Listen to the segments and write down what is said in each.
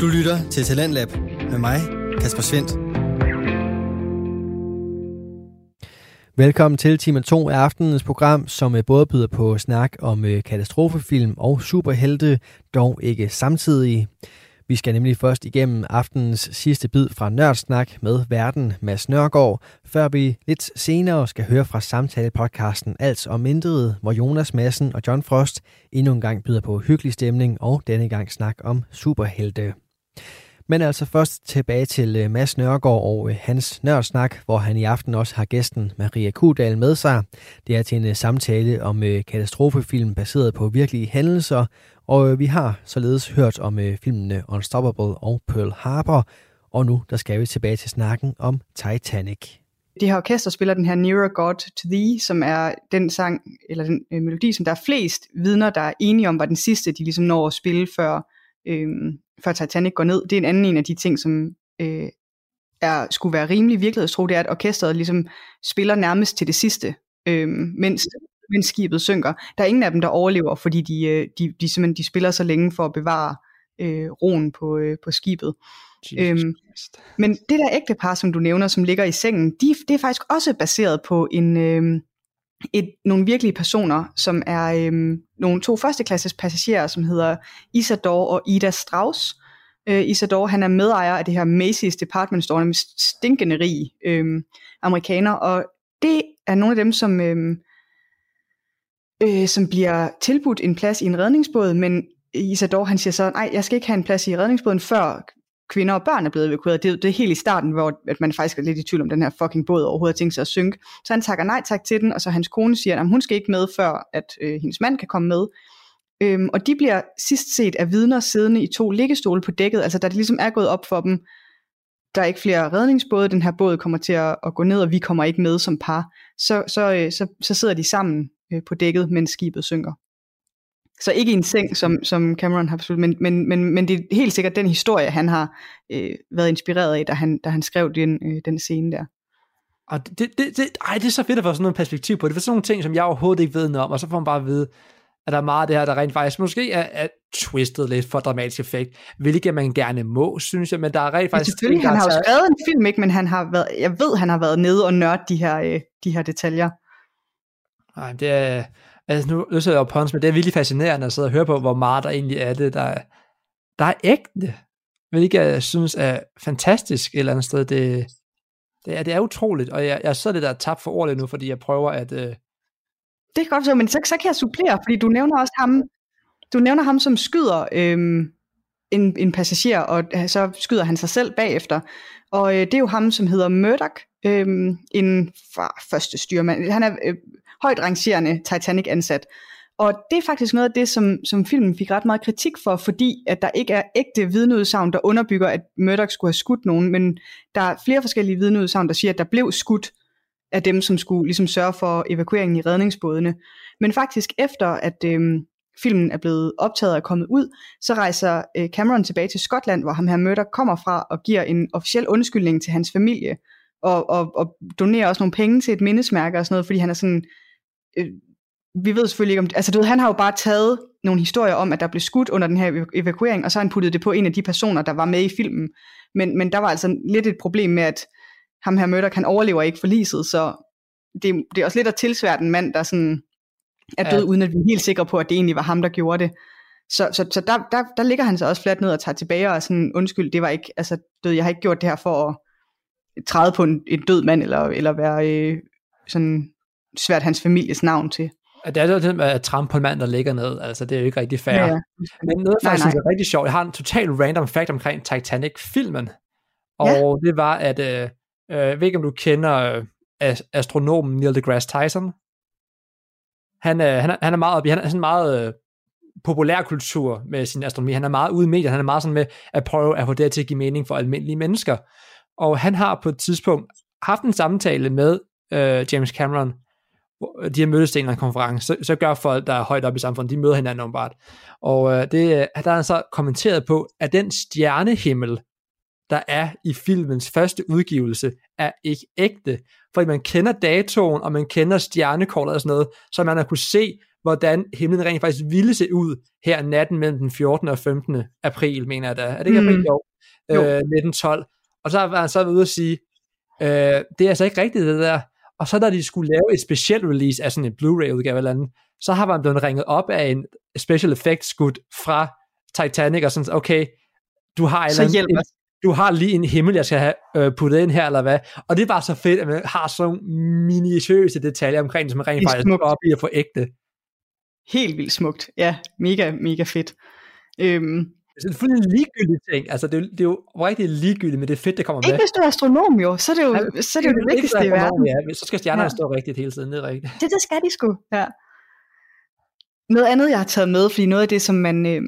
Du lytter til Talentlab med mig, Kasper Svendt. Velkommen til time 2 af aftenens program, som øh, både byder på snak om øh, katastrofefilm og superhelte, dog ikke samtidig. Vi skal nemlig først igennem aftenens sidste bid fra Nørdsnak med verden Mads Nørgaard, før vi lidt senere skal høre fra samtale-podcasten Alt om Mindret, hvor Jonas Madsen og John Frost endnu en gang byder på hyggelig stemning og denne gang snak om superhelte. Men altså først tilbage til øh, Mads Nørgaard og øh, hans nørdsnak, hvor han i aften også har gæsten Maria Kudal med sig. Det er til en øh, samtale om katastrofefilm baseret på virkelige hændelser, og vi har således hørt om filmene Unstoppable og Pearl Harbor, og nu der skal vi tilbage til snakken om Titanic. Det her orkester spiller den her Nearer God to Thee, som er den sang, eller den melodi, som der er flest vidner, der er enige om, var den sidste, de ligesom når at spille, før, øhm, før Titanic går ned. Det er en anden en af de ting, som øh, er, skulle være rimelig virkelighedstro, det er, at orkestret ligesom spiller nærmest til det sidste, øh, mens, mens skibet synker. Der er ingen af dem, der overlever, fordi de, øh, de, de, simpelthen, de spiller så længe for at bevare øh, roen på, øh, på skibet. Øhm, men det der ægte par, som du nævner, som ligger i sengen, de, det er faktisk også baseret på en, øh, et, nogle virkelige personer, som er øhm, nogle to førsteklasses passagerer, som hedder Isador og Ida Strauss. Øh, Isador, han er medejer af det her Macy's Department Store, en stinkende rig øhm, amerikaner, og det er nogle af dem, som, øhm, øh, som bliver tilbudt en plads i en redningsbåd, men Isador han siger så, nej, jeg skal ikke have en plads i redningsbåden, før kvinder og børn er blevet evakueret. Det, det er helt i starten, hvor at man faktisk er lidt i tvivl om den her fucking båd overhovedet tænker tænkt sig at synke. Så han takker nej tak til den, og så hans kone siger, at hun skal ikke med, før at øh, hendes mand kan komme med. Øhm, og de bliver sidst set af vidner siddende i to liggestole på dækket, altså da det ligesom er gået op for dem, der er ikke flere redningsbåde, den her båd kommer til at, at gå ned, og vi kommer ikke med som par, så, så, øh, så, så sidder de sammen øh, på dækket, mens skibet synker. Så ikke i en seng, som, som Cameron har besluttet, men, men, men, men det er helt sikkert den historie, han har øh, været inspireret af, da han, da han skrev den, øh, den scene der. Og det, det, det, ej, det er så fedt at få sådan noget perspektiv på det. Det er sådan nogle ting, som jeg overhovedet ikke ved noget om, og så får man bare at vide, at der er meget af det her, der rent faktisk måske er, er twistet lidt for dramatisk effekt, hvilket man gerne må, synes jeg, men der er rent faktisk... Selvfølgelig, ting, han har jo skrevet en film, ikke, men han har været, jeg ved, han har været nede og nørdet de her, øh, de her detaljer. Nej, det er, altså nu, nu sidder jeg på men det er virkelig fascinerende at sidde og høre på, hvor meget der egentlig er det, der, der er ægte, hvilket jeg synes er fantastisk et eller andet sted. Det, det, er, det er utroligt, og jeg, jeg sidder lidt der tabt for ordet nu, fordi jeg prøver at... Øh... Det kan godt være, men så, så kan jeg supplere, fordi du nævner også ham, du nævner ham som skyder øhm, en, en passager, og øh, så skyder han sig selv bagefter. Og øh, det er jo ham, som hedder Murdoch, øhm, en første styrmand. Han er øh, højt rangerende Titanic-ansat. Og det er faktisk noget af det, som, som filmen fik ret meget kritik for, fordi at der ikke er ægte vidneudsagn, der underbygger, at Murdoch skulle have skudt nogen, men der er flere forskellige vidneudsagn, der siger, at der blev skudt af dem, som skulle ligesom sørge for evakueringen i redningsbådene. Men faktisk efter, at øh, filmen er blevet optaget og kommet ud, så rejser øh, Cameron tilbage til Skotland, hvor ham her Murdoch kommer fra, og giver en officiel undskyldning til hans familie, og, og, og donerer også nogle penge til et mindesmærke og sådan noget, fordi han er sådan, øh, vi ved selvfølgelig ikke om, altså du ved, han har jo bare taget nogle historier om, at der blev skudt under den her evakuering, og så har han puttet det på en af de personer, der var med i filmen. Men, men der var altså lidt et problem med, at ham her Murdoch, han overlever ikke forliset, så det, det er også lidt at tilsvære en mand, der sådan er død, ja. uden at vi er helt sikre på, at det egentlig var ham, der gjorde det. Så, så, så der, der, der ligger han så også fladt ned og tager tilbage og sådan, undskyld, det var ikke, altså død, jeg har ikke gjort det her for at træde på en, en død mand, eller, eller være øh, sådan svært hans families navn til. Det er jo det med at trampe på en mand, der ligger ned. Altså, det er jo ikke rigtig fair. Ja, ja. Men noget, faktisk nej, nej. er rigtig sjovt. Jeg har en total random fact omkring Titanic-filmen. Og ja. det var, at... Øh, øh, jeg ved ikke, om du kender øh, astronomen Neil deGrasse Tyson. Han, øh, han, er, han er meget han er sådan meget øh, populær kultur med sin astronomi. Han er meget ude i medierne. Han er meget sådan med at prøve at få det til at give mening for almindelige mennesker. Og han har på et tidspunkt haft en samtale med øh, James Cameron, de har mødtes til en konference, så, så gør folk, der er højt op i samfundet, de møder hinanden åbenbart. Og øh, det, der er så kommenteret på, at den stjernehimmel, der er i filmens første udgivelse, er ikke ægte. Fordi man kender datoen, og man kender stjernekortet og sådan noget, så man har kunne se, hvordan himlen rent faktisk ville se ud her natten mellem den 14. og 15. april, mener jeg da. Er det ikke mm. april? Jo. jo. Øh, 1912. Og så var han så ude at sige, øh, det er altså ikke rigtigt det der. Og så da de skulle lave et specielt release af sådan en Blu-ray udgave eller andet, så har man blevet ringet op af en special effects skud fra Titanic og sådan, okay, du har, så en, du har lige en himmel, jeg skal have øh, puttet ind her, eller hvad. Og det er bare så fedt, at man har så minutiøse detaljer omkring det, som man rent faktisk går op i at få ægte. Helt vildt smukt. Ja, mega, mega fedt. Øhm, det er selvfølgelig en ligegyldig ting. Altså, det er, det er jo rigtig ligegyldigt, men det er fedt, det kommer med. Ikke hvis du er astronom jo, så er det jo, ja, så er det, jo det vigtigste i verden. Ja, så skal stjernerne ja. stå rigtigt hele tiden, det er rigtigt. Det, det skal de sgu, ja. Noget andet, jeg har taget med, fordi noget af det, som man, øh,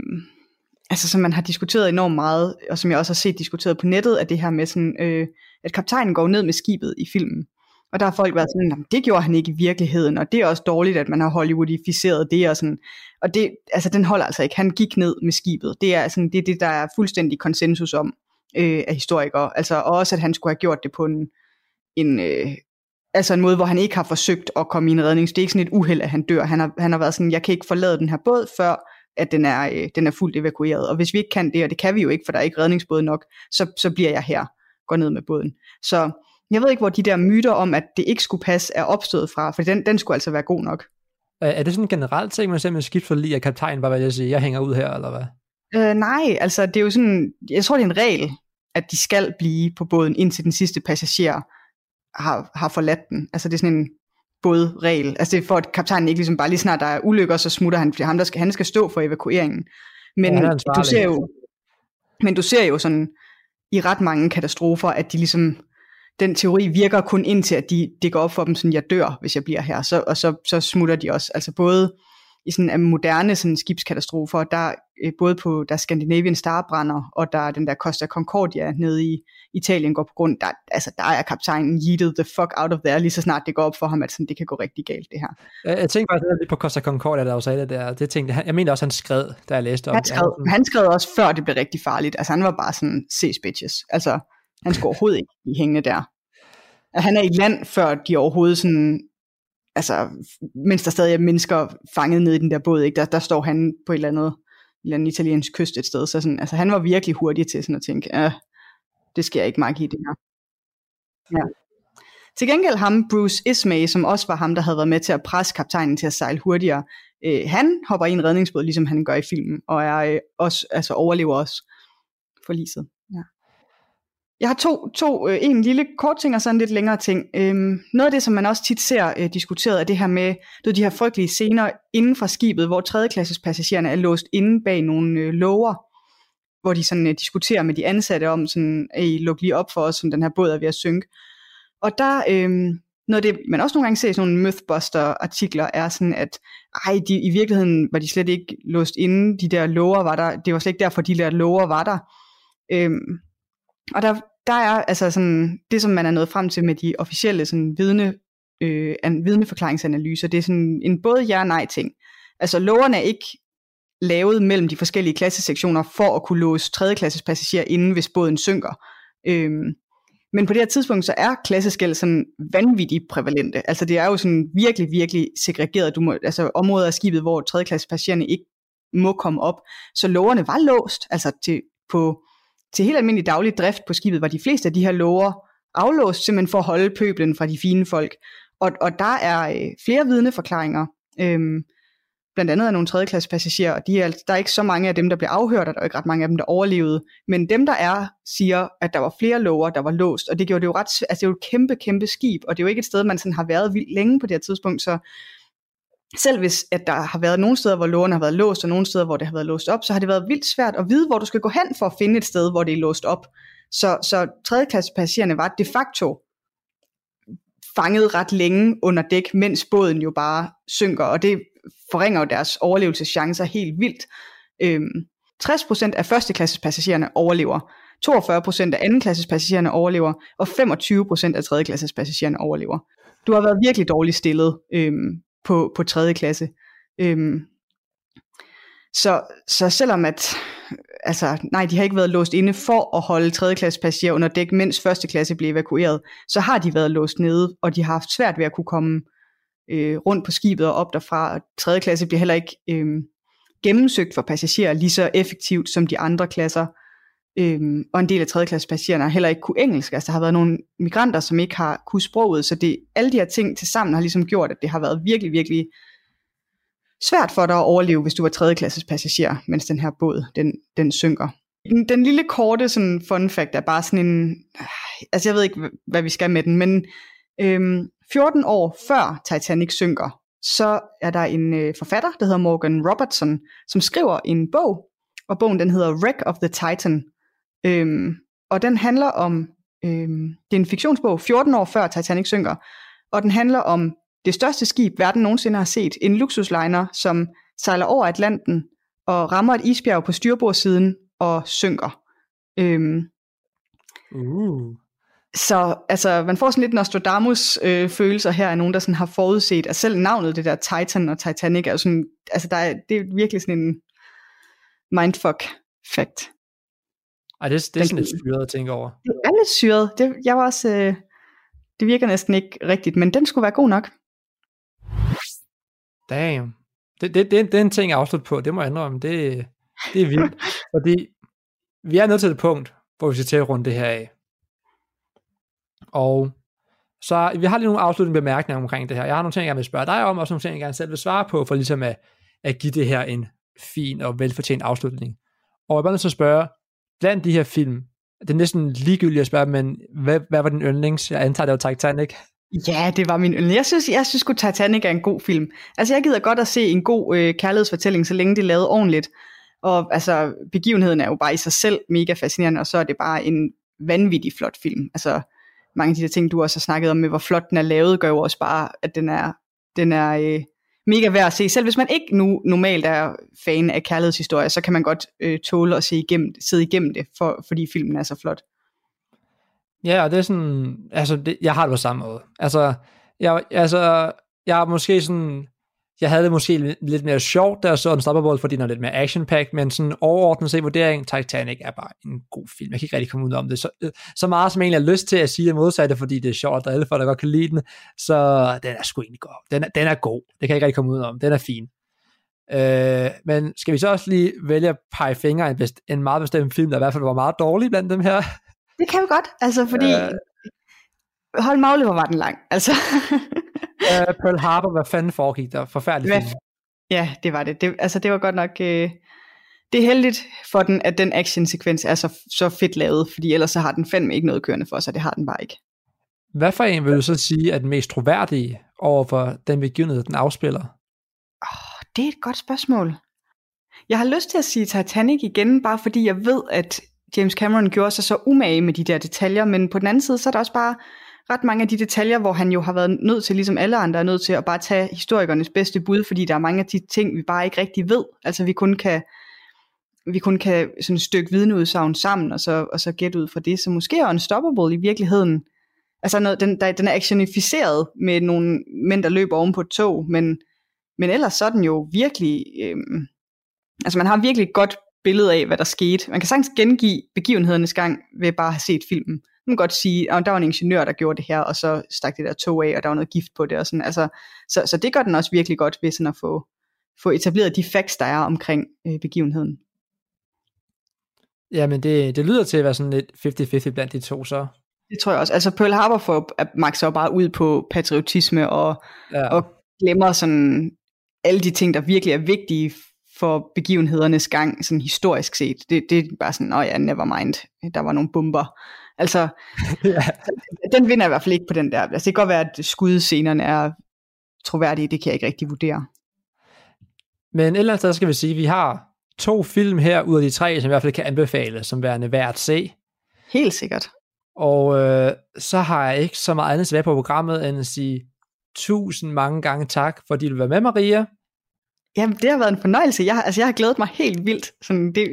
altså, som man har diskuteret enormt meget, og som jeg også har set diskuteret på nettet, er det her med, sådan, øh, at kaptajnen går ned med skibet i filmen. Og der har folk været sådan, det gjorde han ikke i virkeligheden, og det er også dårligt, at man har Hollywoodificeret det, og sådan. Og det, altså, den holder altså ikke. Han gik ned med skibet. Det er, sådan, det, er det, der er fuldstændig konsensus om øh, af historikere. Altså, og også, at han skulle have gjort det på en, en, øh, altså en måde, hvor han ikke har forsøgt at komme i en redning. Så det er ikke sådan et uheld, at han dør. Han har, han har været sådan, jeg kan ikke forlade den her båd, før at den er, øh, den er fuldt evakueret. Og hvis vi ikke kan det, og det kan vi jo ikke, for der er ikke redningsbåd nok, så, så bliver jeg her, går ned med båden. Så jeg ved ikke, hvor de der myter om, at det ikke skulle passe, er opstået fra, for den, den skulle altså være god nok. Er det sådan en generelt ting, man simpelthen skidt for lige, at kaptajnen bare vil sige, jeg hænger ud her, eller hvad? Øh, nej, altså det er jo sådan, jeg tror det er en regel, at de skal blive på båden, indtil den sidste passager har, har forladt den. Altså det er sådan en bådregel. Altså det er for, at kaptajnen ikke ligesom bare lige snart der er ulykker, så smutter han, fordi ham, der skal, han skal stå for evakueringen. Men ja, du ser jo, men du ser jo sådan i ret mange katastrofer, at de ligesom den teori virker kun indtil, at de, det går op for dem, sådan, jeg dør, hvis jeg bliver her. Så, og så, så smutter de også. Altså både i sådan moderne sådan skibskatastrofer, der øh, både på der Scandinavian Star brænder, og der er den der Costa Concordia nede i Italien går på grund, der, altså der er kaptajnen yeeted the fuck out of there, lige så snart det går op for ham, at sådan, det kan gå rigtig galt det her. Jeg, jeg tænkte bare lidt på Costa Concordia, der også sagde det der, det tænkte, jeg mener også, han skrev, da jeg læste om han skrev, det. Han skrev også før det blev rigtig farligt, altså han var bare sådan, ses bitches, altså han skulle overhovedet ikke blive hængende der at han er i land, før de overhovedet sådan, altså, mens der stadig er mennesker fanget nede i den der båd, ikke? Der, der står han på et eller andet, et eller andet italiensk kyst et sted, så sådan, altså, han var virkelig hurtig til sådan at tænke, at det skal jeg ikke meget i det her. Ja. Til gengæld ham, Bruce Ismay, som også var ham, der havde været med til at presse kaptajnen til at sejle hurtigere, øh, han hopper i en redningsbåd, ligesom han gør i filmen, og er øh, også, altså overlever også forliset. Jeg har to, to øh, en lille kort ting og så en lidt længere ting. Øhm, noget af det, som man også tit ser øh, diskuteret, er det her med du, de her frygtelige scener inden fra skibet, hvor tredjeklasses passagererne er låst inde bag nogle øh, lover, hvor de sådan øh, diskuterer med de ansatte om, sådan, at I luk lige op for os, som den her båd er ved at synke. Og der, øh, noget af det, man også nogle gange ser i sådan nogle Mythbuster-artikler, er sådan, at ej, de, i virkeligheden var de slet ikke låst inde, de der lover var der, det var slet ikke derfor, de der lover var der. Øhm, og der, der er altså sådan, det, som man er nået frem til med de officielle sådan, vidne, øh, an, vidneforklaringsanalyser, det er sådan en både ja og nej ting. Altså loverne er ikke lavet mellem de forskellige klassesektioner for at kunne låse tredjeklasses passagerer inden, hvis båden synker. Øhm, men på det her tidspunkt, så er klasseskæld sådan vanvittigt prævalente. Altså det er jo sådan virkelig, virkelig segregeret. Du må, altså områder af skibet, hvor tredjeklasses passagererne ikke må komme op. Så loverne var låst, altså til, på til helt almindelig daglig drift på skibet var de fleste af de her lover aflåst, simpelthen for at holde pøblen fra de fine folk. Og, og der er øh, flere vidneforklaringer, øhm, blandt andet af nogle tredjeklasse passagerer, og de er, der er ikke så mange af dem, der bliver afhørt, og der er ikke ret mange af dem, der overlevede. Men dem, der er, siger, at der var flere lover, der var låst, og det gjorde det jo ret, altså det er jo et kæmpe, kæmpe skib, og det er jo ikke et sted, man sådan har været vildt længe på det her tidspunkt, så selv hvis at der har været nogle steder, hvor lågen har været låst, og nogle steder, hvor det har været låst op, så har det været vildt svært at vide, hvor du skal gå hen for at finde et sted, hvor det er låst op. Så, så tredjeklassepassagererne var de facto fanget ret længe under dæk, mens båden jo bare synker, og det forringer jo deres overlevelseschancer helt vildt. Øhm, 60% af førsteklassespassagererne overlever, 42% af andenklassespassagererne overlever, og 25% af tredjeklassespassagererne overlever. Du har været virkelig dårligt stillet øhm, på, på 3. klasse. Øhm, så, så selvom at, altså nej, de har ikke været låst inde for at holde 3. klasse passagerer under dæk, mens 1. klasse blev evakueret, så har de været låst nede, og de har haft svært ved at kunne komme øh, rundt på skibet og op derfra, og 3. klasse bliver heller ikke øh, gennemsøgt for passagerer lige så effektivt som de andre klasser. Øhm, og en del af 3. klassepassagererne har heller ikke kunne engelsk. Altså der har været nogle migranter, som ikke har kunne sproget, så det, alle de her ting til sammen har ligesom gjort, at det har været virkelig, virkelig svært for dig at overleve, hvis du var 3. klasses passager, mens den her båd, den, den synker. Den, den lille korte sådan fun fact er bare sådan en, øh, altså jeg ved ikke, hvad vi skal med den, men øhm, 14 år før Titanic synker, så er der en øh, forfatter, der hedder Morgan Robertson, som skriver en bog, og bogen den hedder Wreck of the Titan. Øhm, og den handler om, øhm, det er en fiktionsbog, 14 år før Titanic synker, og den handler om det største skib, verden nogensinde har set, en luksusliner, som sejler over Atlanten og rammer et isbjerg på styrbordssiden og synker. Øhm, uh. Så altså, man får sådan lidt Nostradamus øh, følelser her af nogen, der sådan har forudset, at selv navnet, det der Titan og Titanic, er sådan, altså der er, det er virkelig sådan en mindfuck fact. Ej, det, det er sådan lidt syret at tænke over. Det er lidt syret. Det, jeg var også, øh, det virker næsten ikke rigtigt, men den skulle være god nok. Damn. Det, det, det, det er en ting, jeg afslutter på. Det må jeg indrømme. Det, det er vildt. Fordi vi er nødt til et punkt, hvor vi skal til at runde det her af. Og så vi har lige nogle afsluttende bemærkninger omkring det her. Jeg har nogle ting, jeg vil spørge dig om, og nogle ting, jeg gerne selv vil svare på, for ligesom at, at give det her en fin og velfortjent afslutning. Og jeg er bare nødt til at spørge, blandt de her film, det er næsten ligegyldigt at spørge, men hvad, hvad var din yndlings? Jeg antager, det var Titanic. Ja, det var min yndling. Jeg synes, jeg synes at Titanic er en god film. Altså, jeg gider godt at se en god øh, kærlighedsfortælling, så længe det er lavet ordentligt. Og altså, begivenheden er jo bare i sig selv mega fascinerende, og så er det bare en vanvittig flot film. Altså, mange af de der ting, du også har snakket om, med hvor flot den er lavet, gør jo også bare, at den er, den er øh, mega værd at se. Selv hvis man ikke nu normalt er fan af kærlighedshistorier, så kan man godt øh, tåle at se igennem, sidde igennem det, for, fordi filmen er så flot. Ja, og det er sådan, altså, det, jeg har det på samme måde. Altså, jeg, altså, jeg er måske sådan, jeg havde det måske lidt mere sjovt, da jeg så Unstoppable, fordi den er lidt mere action men sådan overordnet set vurdering, Titanic er bare en god film. Jeg kan ikke rigtig komme ud om det. Så, så meget som jeg egentlig har lyst til at sige det modsatte, fordi det er sjovt, og alle folk, der godt kan lide den, så den er sgu egentlig god. Den er, den er god. Det kan jeg ikke rigtig komme ud om. Den er fin. Øh, men skal vi så også lige vælge at pege fingre en, best, en meget bestemt film, der i hvert fald var meget dårlig blandt dem her? Det kan vi godt, altså fordi... Øh, Hold magle, hvor var den lang, altså. uh, Pearl Harbor, hvad fanden foregik der? Forfærdeligt film. Ja, det var det. det. Altså, det var godt nok... Øh, det er heldigt for den, at den actionsekvens er så, så fedt lavet, fordi ellers så har den fandme ikke noget kørende for sig. Det har den bare ikke. Hvad for en vil du så sige er den mest troværdige over for den begivenhed, den afspiller? Oh, det er et godt spørgsmål. Jeg har lyst til at sige Titanic igen, bare fordi jeg ved, at James Cameron gjorde sig så umage med de der detaljer, men på den anden side, så er der også bare ret mange af de detaljer, hvor han jo har været nødt til, ligesom alle andre er nødt til, at bare tage historikernes bedste bud, fordi der er mange af de ting, vi bare ikke rigtig ved. Altså vi kun kan, vi kun kan sådan stykke vidneudsagn sammen, og så, og så gætte ud fra det. Så måske er Unstoppable i virkeligheden, altså noget, den, der, den er actionificeret med nogle mænd, der løber oven på et tog, men, men ellers så er den jo virkelig, øhm, altså man har virkelig et godt billede af, hvad der skete. Man kan sagtens gengive begivenhedernes gang ved bare at have set filmen man godt sige, at der var en ingeniør, der gjorde det her, og så stak det der tog af, og der var noget gift på det. Og sådan. Altså, så, så det gør den også virkelig godt ved sådan at få, få etableret de facts, der er omkring øh, begivenheden. Jamen, det, det lyder til at være sådan lidt 50-50 blandt de to, så. Det tror jeg også. Altså, Pearl Harbor får Max så bare ud på patriotisme og, ja. og glemmer sådan alle de ting, der virkelig er vigtige for begivenhedernes gang, sådan historisk set. Det, det er bare sådan, åh ja, never mind, der var nogle bomber. Altså, ja. den vinder i hvert fald ikke på den der. Altså, det kan godt være, at skudscenerne er troværdige, det kan jeg ikke rigtig vurdere. Men et eller andet sted skal vi sige, at vi har to film her ud af de tre, som i hvert fald kan anbefale, som værende værd at se. Helt sikkert. Og øh, så har jeg ikke så meget andet tilbage på programmet, end at sige tusind mange gange tak, fordi du var med, Maria. Jamen, det har været en fornøjelse. Jeg, altså, jeg har glædet mig helt vildt. Sådan, det,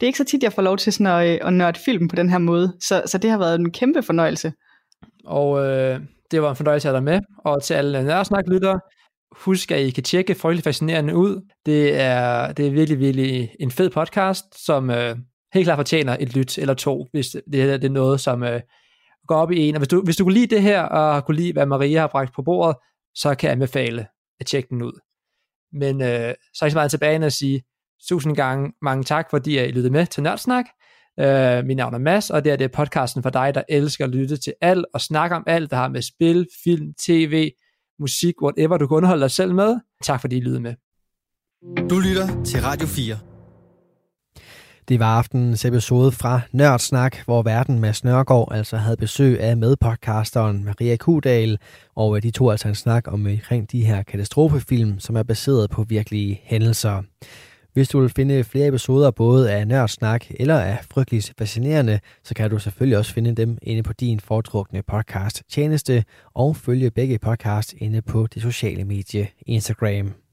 det er ikke så tit, jeg får lov til sådan at, øh, at nørde film på den her måde. Så, så det har været en kæmpe fornøjelse. Og øh, det var en fornøjelse at have dig med. Og til alle nærsnak-lyttere, husk, at I kan tjekke Frygtelig Fascinerende ud. Det er, det er virkelig, virkelig en fed podcast, som øh, helt klart fortjener et lyt eller to, hvis det, det er noget, som øh, går op i en. Og hvis du, hvis du kunne lide det her, og kunne lide, hvad Maria har bragt på bordet, så kan jeg anbefale at tjekke den ud. Men øh, så er jeg så meget tilbage end at sige tusind gange mange tak, fordi I lyttede med til Nørdsnak. Øh, mit navn er Mads, og det er det podcasten for dig, der elsker at lytte til alt og snakke om alt, der har med spil, film, tv, musik, whatever du kan underholde dig selv med. Tak fordi I lyttede med. Du lytter til Radio 4. Det var aftenens episode fra Nørdsnak, hvor verden med Nørgaard altså havde besøg af medpodcasteren Maria Kudal, og øh, de to altså en snak om øh, omkring de her katastrofefilm, som er baseret på virkelige hændelser. Hvis du vil finde flere episoder både af Nørdsnak eller af Frygteligt Fascinerende, så kan du selvfølgelig også finde dem inde på din foretrukne podcast tjeneste og følge begge podcast inde på det sociale medie Instagram.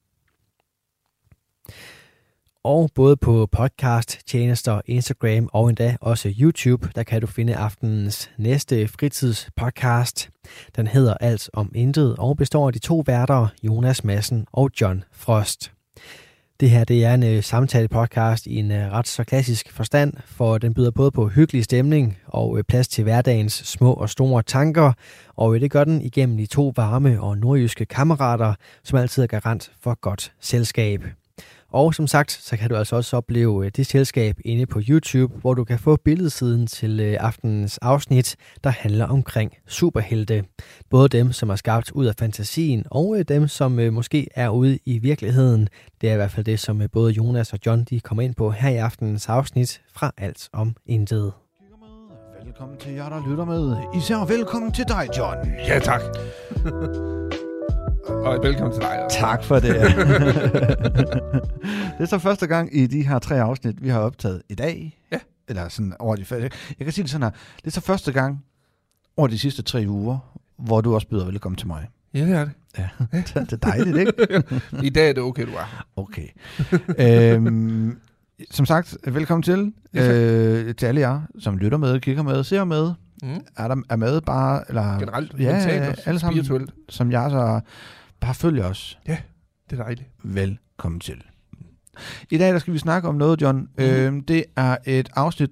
Og både på podcast, tjenester, Instagram og endda også YouTube, der kan du finde aftenens næste fritidspodcast. Den hedder Alt om Intet og består af de to værter, Jonas Madsen og John Frost. Det her det er en uh, samtale-podcast i en uh, ret så klassisk forstand, for den byder både på hyggelig stemning og uh, plads til hverdagens små og store tanker, og det gør den igennem de to varme og nordjyske kammerater, som altid er garant for godt selskab. Og som sagt, så kan du altså også opleve øh, det selskab inde på YouTube, hvor du kan få billedsiden til øh, aftenens afsnit, der handler omkring superhelte. Både dem, som er skabt ud af fantasien, og øh, dem, som måske er ude i virkeligheden. Det er i hvert fald det, som både Jonas og John de kommer ind på her i aftenens afsnit fra Alt om Intet. Velkommen til jer, der lytter med. Især velkommen til dig, John. Ja, tak. Og velkommen til dig. Også. Tak for det. det er så første gang i de her tre afsnit, vi har optaget i dag. Ja. Eller sådan over de Jeg kan sige det sådan her. Det er så første gang over de sidste tre uger, hvor du også byder velkommen til mig. Ja, det er det. Ja, det er dejligt, ikke? I dag er det okay, du er. Okay. øhm, som sagt, velkommen til. Ja, øh, til alle jer, som lytter med, kigger med, ser med. Mm. Er der er med bare... Eller, Generelt, ja, mentalt alle sammen, spirituelt. Som jeg så bare følger os. Ja, det er dejligt. Velkommen til. I dag der skal vi snakke om noget, John. Mm. Øh, det er et afsnit,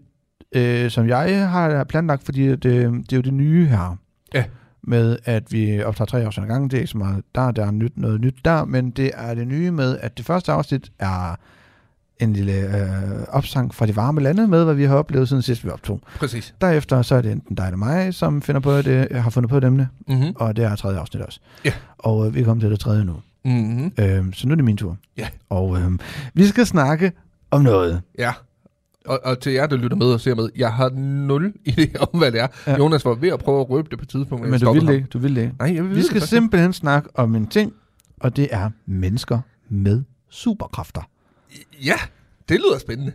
øh, som jeg har planlagt, fordi det, det er jo det nye her. Ja. Med at vi optager tre afsnit ad gangen. Det er ikke så meget der, der er nyt, noget nyt der, men det er det nye med, at det første afsnit er en lille øh, opsang fra de varme lande med, hvad vi har oplevet siden sidst vi optog. Præcis. Derefter så er det enten dig eller mig, som finder på det, jeg har fundet på et emne, mm-hmm. og det er tredje afsnit også. Ja. Og øh, vi er kommet til det tredje nu. Mm-hmm. Øh, så nu er det min tur. Ja. Og øh, vi skal snakke om noget. Ja. Og, og til jer, der lytter med og ser med, jeg har nul idé om, hvad det er. Ja. Jonas var ved at prøve at røbe det på et tidspunkt. Men, men du vil det ikke. Du vil det ikke. Nej, jeg vil vi skal det, simpelthen snakke om en ting, og det er mennesker med superkræfter. Ja. Det lyder spændende.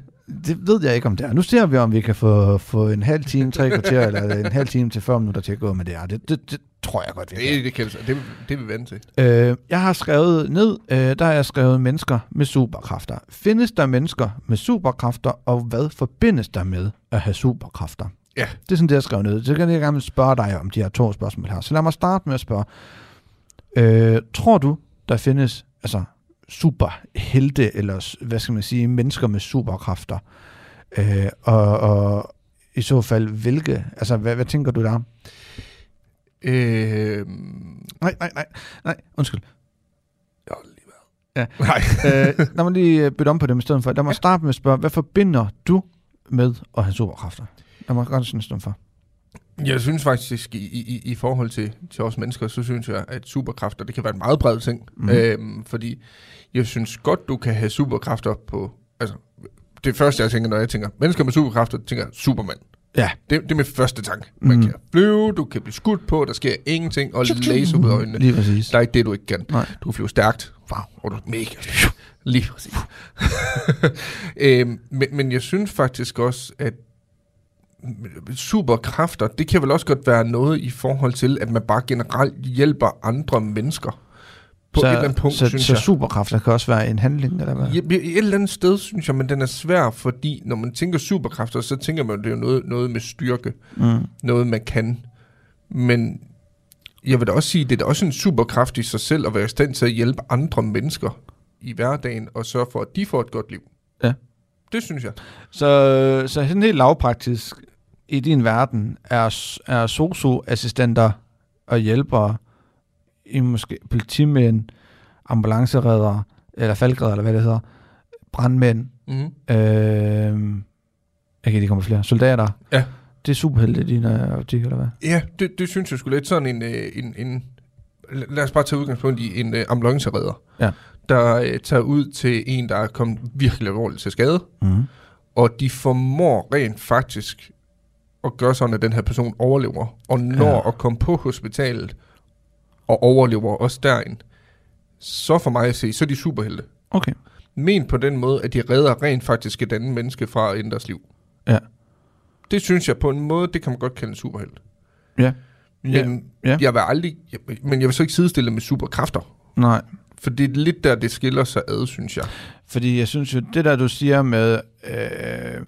Det ved jeg ikke, om det er. Nu ser vi, om vi kan få, få en halv time, tre kvarter, eller en halv time til 40 minutter til at gå med det her. Det, det, det tror jeg godt, vi kan. Det, det, kan, det, det vil vi vente til. Øh, jeg har skrevet ned, øh, der har jeg skrevet mennesker med superkræfter. Findes der mennesker med superkræfter, og hvad forbindes der med at have superkræfter? Ja. Det er sådan, det jeg har skrevet ned. Så kan jeg gerne spørge dig om de her to spørgsmål her. Så lad mig starte med at spørge. Øh, tror du, der findes altså, superhelte, eller hvad skal man sige, mennesker med superkræfter. Øh, og, og i så fald, hvilke? Altså, hvad, hvad tænker du der? Øh... Nej, nej, nej, nej, undskyld. Jeg lige været. Ja. Nej. øh, lad mig lige bytte om på det i stedet for. Lad mig starte med at spørge, hvad forbinder du med at have superkræfter? Lad mig godt sådan en for. Jeg synes faktisk, i, i, i forhold til, til os mennesker, så synes jeg, at superkræfter, det kan være en meget bred ting. Mm. Øhm, fordi jeg synes godt, du kan have superkræfter på... Altså, det første, jeg tænker, når jeg tænker mennesker med superkræfter, tænker Superman. Ja. Det, det er min første tanke. Man mm. kan flyve, du kan blive skudt på, der sker ingenting, og laser ud af øjnene. Lige præcis. Der er ikke det, du ikke kan. Nej. Du kan flyve stærkt. Wow, og du er mega Lige præcis. øhm, men, men jeg synes faktisk også, at superkræfter, det kan vel også godt være noget i forhold til, at man bare generelt hjælper andre mennesker på så, et eller andet punkt, så, synes så jeg. Så superkræfter kan også være en handling, eller hvad? Ja, et eller andet sted, synes jeg, men den er svær, fordi når man tænker superkræfter, så tænker man, at det er noget, noget med styrke. Mm. Noget, man kan. Men jeg vil da også sige, at det er da også en superkraft i sig selv, at være i stand til at hjælpe andre mennesker i hverdagen, og sørge for, at de får et godt liv. Ja. Det synes jeg. Så, så sådan helt lavpraktisk, i din verden er, er socioassistenter og hjælpere i måske politimænd, ambulanceredere, eller faldgræder, eller hvad det hedder, brandmænd, Mm-hmm. øh, jeg kan ikke komme flere, soldater. Ja. Det er superhelte i din øh, optik, eller hvad? Ja, det, det synes jeg skulle lidt sådan en, øh, en, en... Lad os bare tage udgangspunkt i en øh, ambulanceredder, Ja. der øh, tager ud til en, der er kommet virkelig alvorligt til skade, Mm. og de formår rent faktisk at gøre sådan, at den her person overlever, og når Ja. ja. at komme på hospitalet, og overlever også derind, så for mig at se, så er de superhelte. Okay. Men på den måde, at de redder rent faktisk et andet menneske fra at ændre deres liv. Ja. Det synes jeg på en måde, det kan man godt kalde en superhelt. Ja. Men ja. jeg vil aldrig, jeg, men jeg vil så ikke sidestille med superkræfter. Nej, For det er lidt der, det skiller sig ad, synes jeg. fordi jeg synes jo, det der du siger med, øh,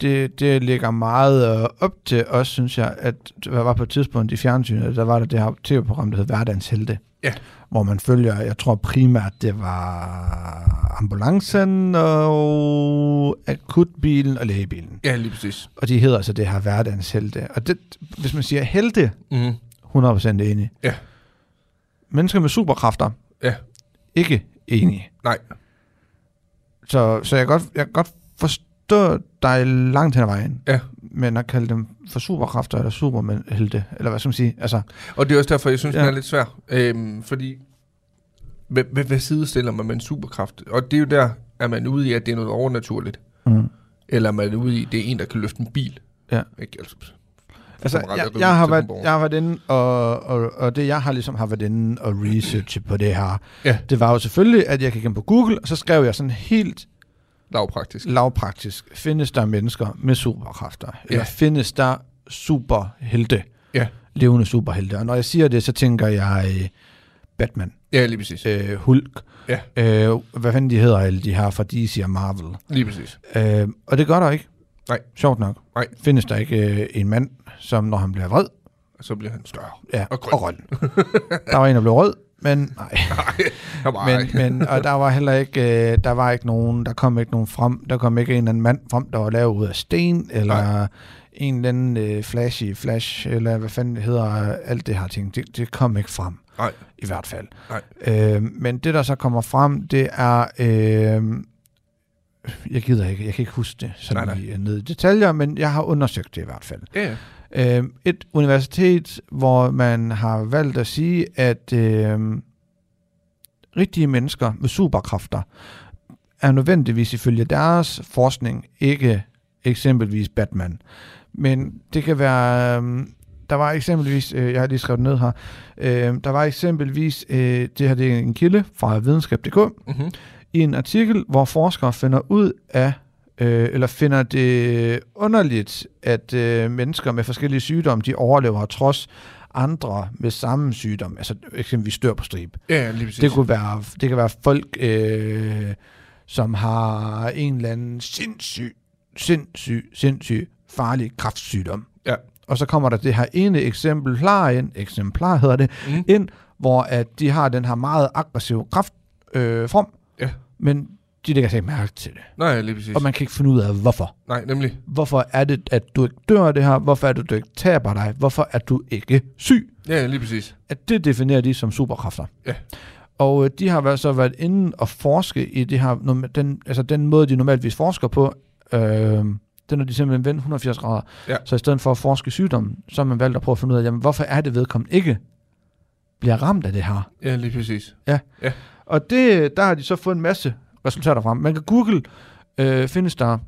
det, det ligger meget øh, op til os, synes jeg, at der var på et tidspunkt i fjernsynet, der var der det her tv-program, der hed Hverdagens Helte. Ja. Hvor man følger, jeg tror primært, det var ambulancen og akutbilen og lægebilen. Ja, lige præcis. Og de hedder altså det her Hverdagens Helte. Og det, hvis man siger helte, Mm. 100% enig. Ja. Mennesker med superkræfter, Ja. ikke enige. Nej. Så, så jeg, kan godt, jeg kan godt forstå dig langt hen ad vejen. Ja. Men at kalde dem for superkræfter eller superhelte, eller hvad skal man sige? Altså, Og det er også derfor, jeg synes, ja. Den er lidt svær. Øhm, fordi, hvad, hvad, hvad sidestiller man med en superkraft? Og det er jo der, er man ude i, at det er noget overnaturligt. mm. Eller er man ude i, det er en, der kan løfte en bil. Ja. Ikke? Altså, altså jeg, er jeg, har været, jeg har været inde, og, og, og det jeg har ligesom har været inde og researche på det her, Ja. det var jo selvfølgelig, at jeg gik ind på Google, og så skrev jeg sådan helt lavpraktisk. lavpraktisk, findes der mennesker med superkræfter? Ja. Eller findes der superhelte? Ja. Levende superhelte. Og når jeg siger det, så tænker jeg øh, Batman, Ja, lige præcis. øh, Hulk, Ja. øh, hvad fanden de hedder, alle de her fra DC og Marvel. Lige præcis. Øh, og det gør der ikke. Nej. Sjovt nok. Nej. Findes der ikke øh, en mand, som når han bliver vred, så bliver han større. ja, Og grøn. og grøn. der var en, der blev rød, men nej. Nej, Men, men, og der var heller ikke, øh, der var ikke nogen, der kom ikke nogen frem, der kom ikke en eller anden mand frem, der var lavet ud af sten, eller Nej. en eller anden øh, flashy flash, eller hvad fanden det hedder, alt det her ting, det, det kom ikke frem. Nej. I hvert fald. Nej. Øh, men det, der så kommer frem, det er, øh, jeg gider ikke, jeg kan ikke huske det sådan Nej, nej. lige ned i detaljer, men jeg har undersøgt det i hvert fald. Ja, ja. Øh, et universitet, hvor man har valgt at sige, at øh, rigtige mennesker med superkræfter er nødvendigvis ifølge deres forskning ikke eksempelvis Batman. Men det kan være... Øh, der var eksempelvis, øh, jeg har lige skrevet ned her, øh, der var eksempelvis, øh, det her det er en kilde fra videnskab.dk, Mm-hmm. i en artikel, hvor forskere finder ud af, øh, eller finder det underligt, at øh, mennesker med forskellige sygdomme, de overlever trods andre med samme sygdom, altså eksempelvis dør på strib. Ja, lige præcis. Det, kunne være, det kan være folk, øh, som har en eller anden sindssyg, sindssyg, sindssyg farlig kræftsygdom. Ja. Og så kommer der det her ene eksemplar ind, eksemplar hedder det, Mm. ind, hvor at de har den her meget aggressive kraftform, øh, form, Ja. men de lægger sig ikke mærke til det. Nej, lige præcis. Og man kan ikke finde ud af, hvorfor. Nej, nemlig. Hvorfor er det, at du ikke dør af det her? Hvorfor er det, at du ikke taber dig? Hvorfor er du ikke syg? Ja, lige præcis. At det definerer de som superkræfter. Ja. Og øh, de har været- så været inde og forske i det her, den, altså den måde, de normalvis forsker på, øh, den har de simpelthen vendt 180 grader. Ja. Så i stedet for at forske sygdommen, så har man valgt at prøve at finde ud af, jamen, hvorfor er det vedkommende ikke bliver ramt af det her? Ja, lige præcis. Og det, der har de så fået en masse resultater frem. Man kan google, øh, findes der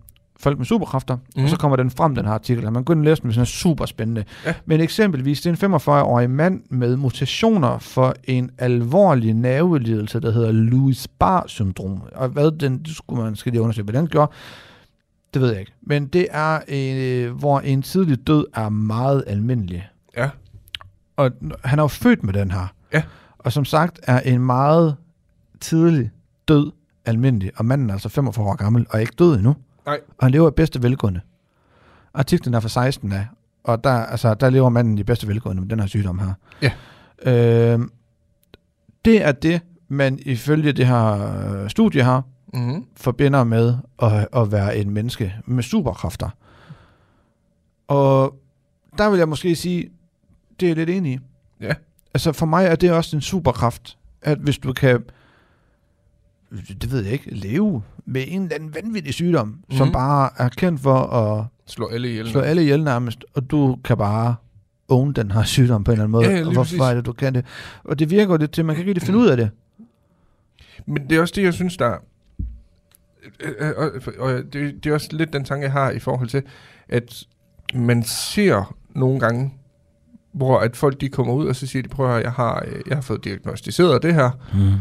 folk med superkræfter, mm. Mhm. og så kommer den frem, den her artikel. Og man kan gå ind og læse den, hvis den er super spændende. Ja. Men eksempelvis, det er en 45-årig mand med mutationer for en alvorlig nervelidelse, der hedder Louis Barr-syndrom. Og hvad den, det skulle man skal lige undersøge, hvad den gjorde, det ved jeg ikke. Men det er, øh, hvor en tidlig død er meget almindelig. Ja. Og han er jo født med den her. Ja. Og som sagt er en meget tidlig død almindelig, og manden er altså 45 år gammel og er ikke død endnu. Nej. Og han lever i bedste velgående. Artiklen er fra 16 af, og der, altså, der lever manden i bedste velgående med den her sygdom her. Ja. Øh, det er det, man ifølge det her øh, studie her, Mm-hmm. forbinder med at, at være en menneske med superkræfter. Og der vil jeg måske sige, det er jeg lidt enig i. Ja. altså for mig er det også en superkraft, at hvis du kan, det ved jeg ikke, leve med en eller anden vanvittig sygdom, mm. som Mhm. bare er kendt for at Slå alle ihjel. slå alle ihjel nærmest, og du kan bare own den her sygdom på en eller anden måde. Ja, ja, og hvorfor præcis. er det, du kan det? Og det virker lidt til, at man kan ikke rigtig finde ud af det. Men det er også det, jeg synes, der... øh, øh, Og, og det, det er også lidt den tanke, jeg har i forhold til, at man ser nogle gange, hvor at folk de kommer ud, og så siger de, prøv at høre, jeg har, øh, jeg har fået diagnostiseret det her, Mm.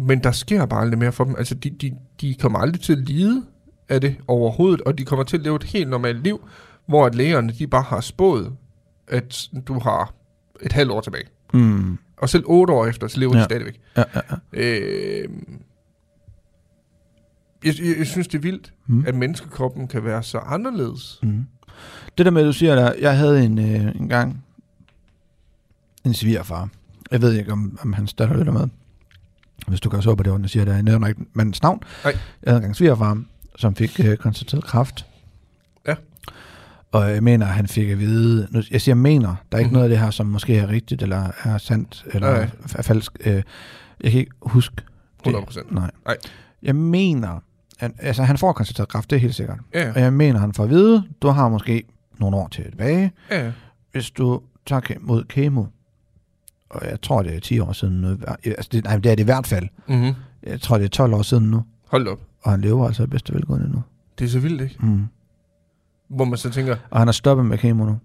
Men der sker bare aldrig mere for dem. Altså, de, de, de kommer aldrig til at lide af det overhovedet, og de kommer til at leve et helt normalt liv, hvor at lægerne, de bare har spået, at du har et halvt år tilbage. Mm. Og selv otte år efter, så lever ja. De stadigvæk. Ja, ja, ja. Øh, jeg, jeg, jeg synes, det er vildt, Mm. at menneskekroppen kan være så anderledes. Mm. Det der med, at du siger, der, jeg havde en, øh, en gang en svigerfar. Jeg ved ikke, om, om hans datter lytter med. Hvis du kan så på det, og siger, der jeg nævner ikke mandens navn. Nej. Jeg havde en gang en svigerfar, som fik øh, konstateret kræft. Ja. Og jeg mener, han fik at vide, nu, jeg siger mener, der er ikke mm. noget af det her, som måske er rigtigt, eller er sandt, eller Nej. er falsk. Øh, jeg kan ikke huske det. 100 procent. Nej. Nej. Jeg mener, han, altså han får konstateret kræft, det er helt sikkert. Ja, Og jeg mener, han får at vide, du har måske nogle år til tilbage, ja, hvis du tager mod kemo. Og jeg tror, det er 10 år siden nu. Altså, det, nej, det er det i hvert fald. Mm-hmm. Jeg tror, det er 12 år siden nu. Hold op. Og han lever altså i bedste velgående nu. Det er så vildt, ikke? Mm. Hvor man så tænker, Og han er stoppet med kemo nu.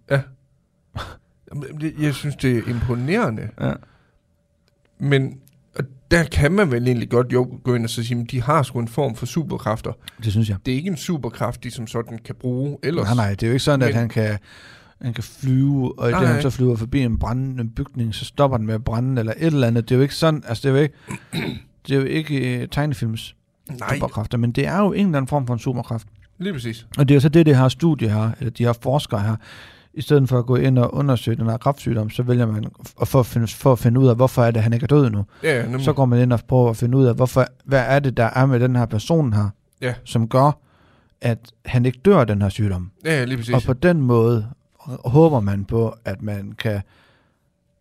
det- jeg synes, det er imponerende. Ja. Men og der kan man vel egentlig godt jo gå ind og så sige, at de har sgu en form for superkræfter. Det synes jeg. Det er ikke en superkraft, de som sådan kan bruge ellers. Nej, nej, det er jo ikke sådan, at Men- han kan, han kan flyve, og i det han så flyver forbi en brændende bygning, så stopper den med at brænde, eller et eller andet. Det er jo ikke sådan, altså det er jo ikke, det er jo ikke uh, tegnefilms nej superkræfter, men det er jo en eller anden form for en superkraft. lige præcis. Og det er jo så det, det her studie her, eller de her forskere her, i stedet for at gå ind og undersøge den her kræftsygdom, så vælger man at for at finde, for at finde ud af, hvorfor er det, han ikke er død nu. Ja, nemlig. Så går man ind og prøver at finde ud af, hvorfor, hvad er det, der er med den her person her, Ja. som gør, at han ikke dør af den her sygdom. Ja, lige præcis. Og på den måde håber man på, at man kan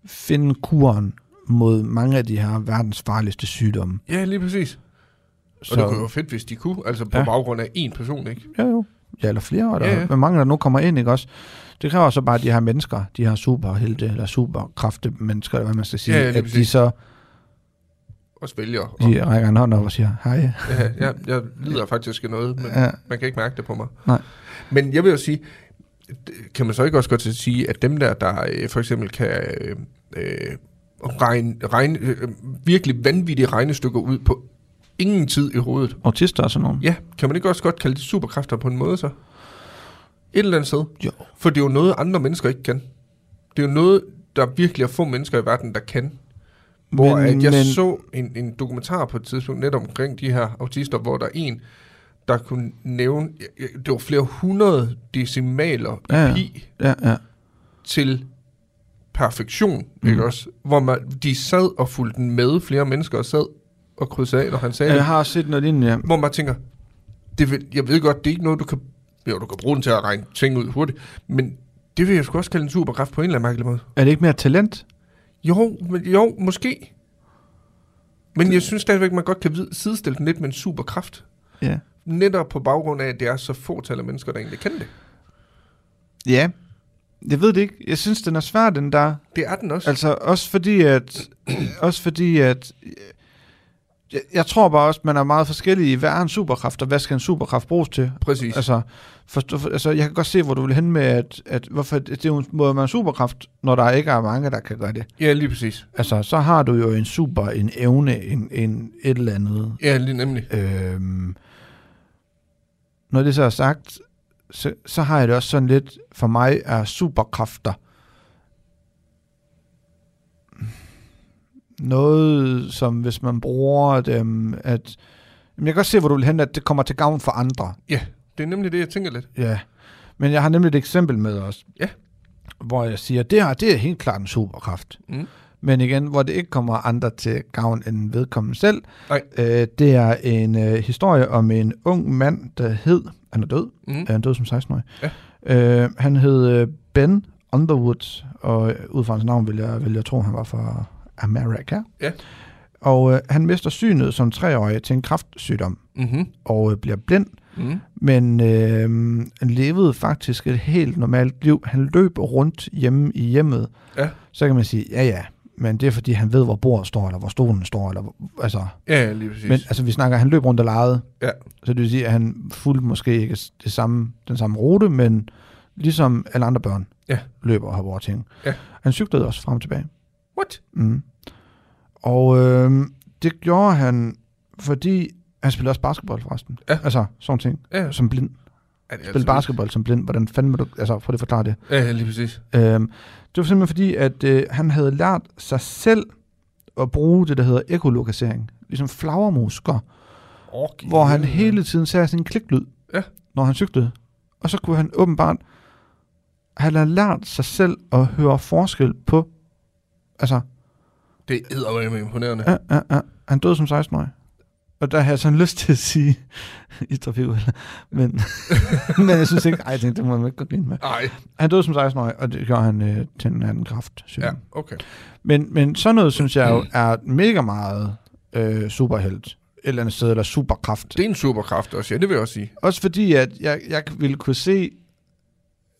finde kuren mod mange af de her verdens farligste sygdomme. Ja, lige præcis. Og Så, det kunne jo være fedt, hvis de kunne. Altså på Ja. baggrund af én person, ikke? Ja, jo. Ja, eller flere, eller Ja, ja, mange, der nu kommer ind, ikke også? Det kræver så bare, at de her mennesker, de her superhelte, eller superkræfte mennesker, eller hvad man skal sige, Ja, ja, at de så Også vælger. Og, de rækker en hånd op og siger, hej. ja, jeg, jeg lider faktisk af noget, men Ja. man kan ikke mærke det på mig. Nej. Men jeg vil jo sige, kan man så ikke også godt sige, at dem der, der øh, for eksempel kan øh, øh, regne, regne øh, virkelig vanvittige regnestykker ud på ingen tid i hovedet. Autister og sådan nogle. Ja, kan man ikke også godt kalde det superkræfter på en måde så? Et eller andet sted. Jo. For det er jo noget, andre mennesker ikke kan. Det er jo noget, der virkelig er få mennesker i verden, der kan. Hvor Men- at jeg men- så en, en dokumentar på et tidspunkt netop omkring de her autister, hvor der er en, der kunne nævne, ja, ja, det var flere hundrede decimaler i Ja, ja. pi Ja, ja. til perfektion, mm. Ikke også? Hvor man, de sad og fulgte den med, flere mennesker og sad og krydsede af, når han sagde det. Jeg har set noget lignende, ja. Hvor man tænker, det vil, jeg ved godt, det er ikke noget, du kan... Jo, du kan bruge den til at regne ting ud hurtigt, men det vil jeg sgu også kalde en superkraft på en eller anden mærkelig måde. Er det ikke mere talent? Jo, men, jo, måske. Men jeg synes stadigvæk, man godt kan sidestille den lidt med en superkraft. Ja. Netop på baggrund af, at det er så få tal af mennesker, der egentlig kan det. Ja. Jeg ved det ikke. Jeg synes, den er svær, den der. Det er den også. Altså, også fordi, at... også fordi, at... Jeg, jeg tror bare også, man er meget forskellige i, hvad er en superkraft, og hvad skal en superkraft bruges til? Præcis. Altså, forstå, for, altså, jeg kan godt se, hvor du vil hen med, at, at hvorfor, det er en måde, man er superkraft, når der ikke er mange, der kan gøre det. Ja, lige præcis. Altså, så har du jo en super, en evne, en, en et eller andet. Ja, lige nemlig. Øhm, når det så er sagt, så, så har jeg det også sådan lidt, for mig er superkræfter noget, som hvis man bruger dem, at Jamen, jeg kan godt se, hvor du vil hen, at det kommer til gavn for andre. Det er nemlig det, jeg tænker lidt. Ja. Men jeg har nemlig et eksempel med os. Ja. Hvor jeg siger, det her, det er helt klart en superkraft. Mm. Men igen, hvor det ikke kommer andre til gavn end vedkommende selv. Nej. Øh, det er en øh, historie om en ung mand, der hed, han er død, Mm. han er død som 16-årig. Ja. Øh, han hed øh, Ben Underwood, og ud fra hans navn vil jeg, vil jeg tro, han var fra Amerika. Ja. Og øh, han mister synet som treårig til en kraftsygdom, Mm-hmm. og øh, bliver blind, Mm. men øh, han levede faktisk et helt normalt liv. Han løb rundt hjemme i hjemmet. Ja. Så kan man sige, ja ja, men det er fordi, han ved, hvor bordet står, eller hvor stolen står, eller hvor- altså... Ja, lige præcis. Men altså, vi snakker, han løb rundt og legede. Ja. Så det vil sige, at han fulgte måske ikke det samme, den samme rute, men ligesom alle andre børn Ja. løber og har over ting. Ja. Han cyklede også frem og tilbage. What? Mm. Og øh, det gjorde han, fordi han spillede også basketball forresten. Ja. Altså sådan ting, Ja, som blind. Spille basketball som blind. Hvordan fanden må du, altså prøv lige at forklare det. Ja, lige præcis. Øhm, det var simpelthen fordi, at øh, han havde lært sig selv at bruge det, der hedder ekolokalisering. Ligesom flagermusker, Okay. hvor han hele tiden sagde sin kliklyd, Ja. når han cyklede. Og så kunne han åbenbart han har lært sig selv at høre forskel på, altså, Det er eddermame imponerende. ja, ja, ja. han døde som 16-årig. Og der har jeg sådan lyst til at sige i trafikuheld. Men, men jeg synes ikke, ej, jeg tænkte, det må man ikke gå grine med. Nej. Han døde som 16-årig, og det gjorde han øh, til en anden kraft. Ja, okay. Men, men sådan noget, synes jeg jo, er mega meget øh, superhelt. Et eller andet sted, eller superkraft. Det er en superkraft også, ja, det vil jeg også sige. Også fordi, at jeg, jeg ville kunne se...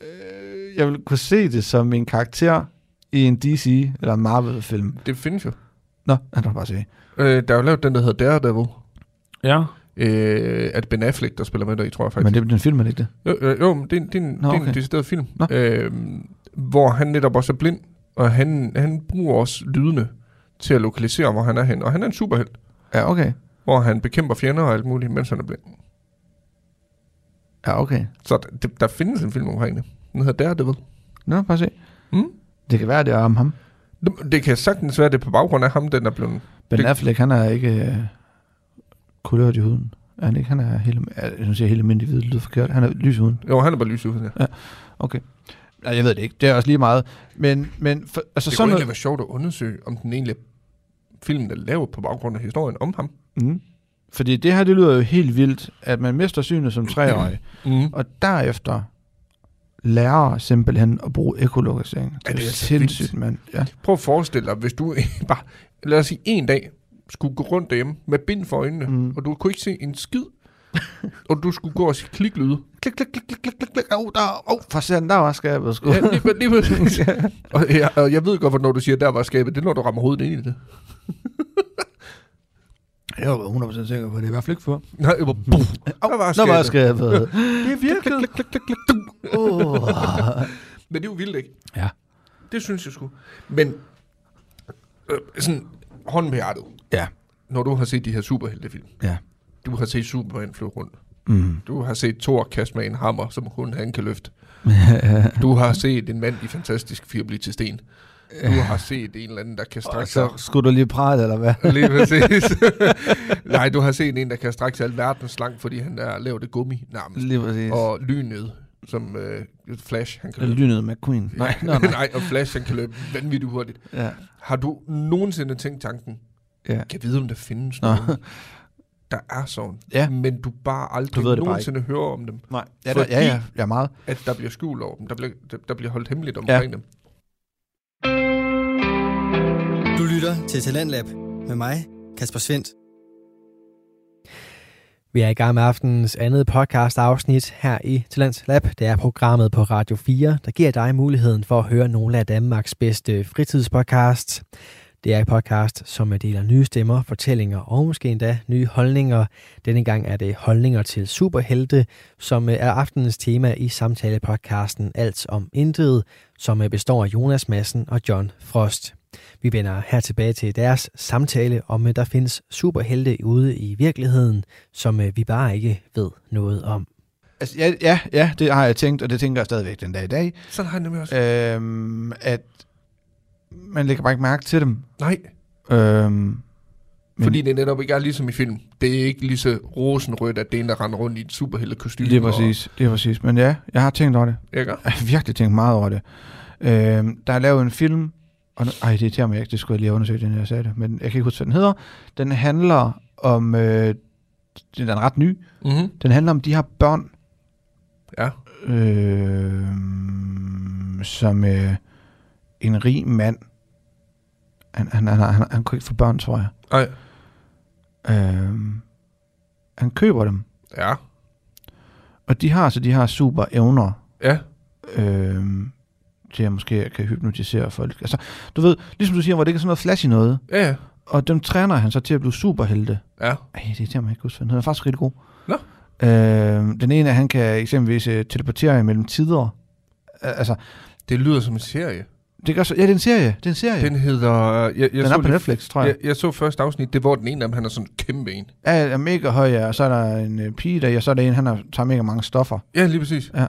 Øh, jeg ville kunne se det som en karakter i en DC eller en Marvel-film. Det findes jo. Nå, jeg kan bare sige. Øh, der er jo lavet den, der hedder Daredevil. Ja. Øh, at Ben Affleck, der spiller med der i, tror jeg faktisk. Men det er den film, er det ikke det? Jo, jo, jo men det, er- det, er en, Nå, det er en okay. decideret film, Nå. øh, hvor han netop også er blind, og han, han bruger også lydene til at lokalisere, hvor han er hen. Og han er en superhelt, Ja, okay. hvor han bekæmper fjender og alt muligt, mens han er blind. Ja, okay. Så der, der findes en film omkring det. Den hedder Daredevil. Nå, bare se. Mm. Det kan være, det er om ham. Det, det kan sagtens være, det er på baggrund af ham, den er blevet... Ben Det- Affleck, han er ikke øh, kulørt i huden. Er han ikke? Han er helt, jeg synes, jeg er helt almindelig hvid, det lyder forkert. Han er lys i huden. Jo, han er bare lys ud her. Nej, jeg ved det ikke. Det er også lige meget. Men, men for, altså Det sådan kunne noget... egentlig være sjovt at undersøge, om den egentlig filmen er lavet på baggrund af historien om ham. Mm. Fordi det her, det lyder jo helt vildt, at man mister synet som treårig, Mm. og derefter lærer simpelthen at bruge ekolokalisering. Det Ja, er, det er det sindssygt, mand. Ja. Prøv at forestille dig, hvis du bare, lad os sige, en dag skulle gå rundt derhjemme med bind for øjnene, Mm. og du kunne ikke se en skid, og du skulle gå og sige kliklyde. Klik, klik, klik, klik, klik, klik, klik. Au, der, au, for satan, der var skabet, sgu. Ja, lige, lige præcis. og, jeg, og jeg ved godt, når du siger, der var skabet, det er, når du rammer hovedet ind i det. Jeg var 100% sikker på, at det er i hvert fald ikke for. Nej, det var, buff, der var Der var skabet. skabet. Det er virkelig. oh. Men det er jo vildt, ikke? Ja. Det synes jeg sgu. Men øh, sådan hånden på hjertet. Ja. Når du har set de her superheltefilm. Ja. Du har set Superman flyve rundt. Mm. Du har set Thor kaste med en hammer, som kun han kan løfte. Du har set en mand i fantastisk fire blive til sten. Du har set en eller anden, der kan strække sig. så skulle du lige prale, eller hvad? Lige præcis. Nej, du har set en, der kan strække sig alverdens langt, fordi han er lavet af gummi nærmest. Lige præcis. Og lynet, som øh, Flash, han kan løbe. Lynet McQueen. Nej, nej, nej. Nej, og Flash, han kan løbe vanvittigt hurtigt. Ja. Har du nogensinde tænkt tanken, Ja. kan jeg vide, om der findes Nå. nogen, der er sådan, Ja. men du bare aldrig Du ved det bare nogensinde hører om dem, Nej. Ja, Fordi- der, ja, ja, ja, meget. at der bliver skjult over dem, der bliver, der, der bliver holdt hemmeligt omkring dem. Du lytter til Talentlab med mig, Kasper Svendt. Vi er i gang med aftenens andet podcast afsnit her i Talents Lab. Det er programmet på Radio 4, der giver dig muligheden for at høre nogle af Danmarks bedste fritidspodcasts. Det er et podcast, som deler nye stemmer, fortællinger og måske endda nye holdninger. Denne gang er det holdninger til superhelte, som er aftenens tema i samtalepodcasten Alt om Intet, som består af Jonas Madsen og John Frost. Vi vender her tilbage til deres samtale om, at der findes superhelte ude i virkeligheden, som vi bare ikke ved noget om. Altså, ja, ja, ja, det har jeg tænkt, og det tænker jeg stadigvæk den dag i dag. Sådan har jeg nemlig også. Øhm, at man lægger bare ikke mærke til dem. Nej, Øhm, men, fordi det netop ikke er ligesom i film. Det er ikke lige så rosenrødt, at det er en, der render rundt i et superheltekostyme. Lige præcis, lige præcis. Men ja, jeg har tænkt over det. Og, ikke? Jeg har virkelig tænkt meget over det. Øhm, der er lavet en film, og ej, det irriterer mig ikke, det skulle jeg lige have undersøgt, inden jeg sagde det, men jeg kan ikke huske, hvad den hedder. Den handler om, øh, den er ret ny, Mm-hmm. den handler om de her børn, Ja. øh, som øh, en rig mand. Han, han, han, han, han kunne ikke få børn, tror jeg. Nej. Øh, han køber dem, Ja. og de har så de har super evner Ja. øh, til at måske kan hypnotisere folk. Altså, du ved, ligesom du siger, hvor det ikke er sådan noget flashy noget, Ja, ja. og dem træner han så til at blive superhelte. Ja. Ej, det er mig ikke huske, hvad den hedder. Han er faktisk rigtig god. Nå. Øh, den ene, han kan eksempelvis øh, teleportere imellem tider. Altså, Det lyder som en serie. Det gør så, ja, det er en serie. Det er en serie. Den hedder... Jeg, jeg den så er på Netflix, tror jeg. Jeg, jeg så første afsnit, det var den ene af dem, han er sådan en kæmpe en. Ja, er mega høj, ja. Og så er der en øh, pige der, og så er der en, han har, tager mega mange stoffer. Ja, lige præcis. Ja.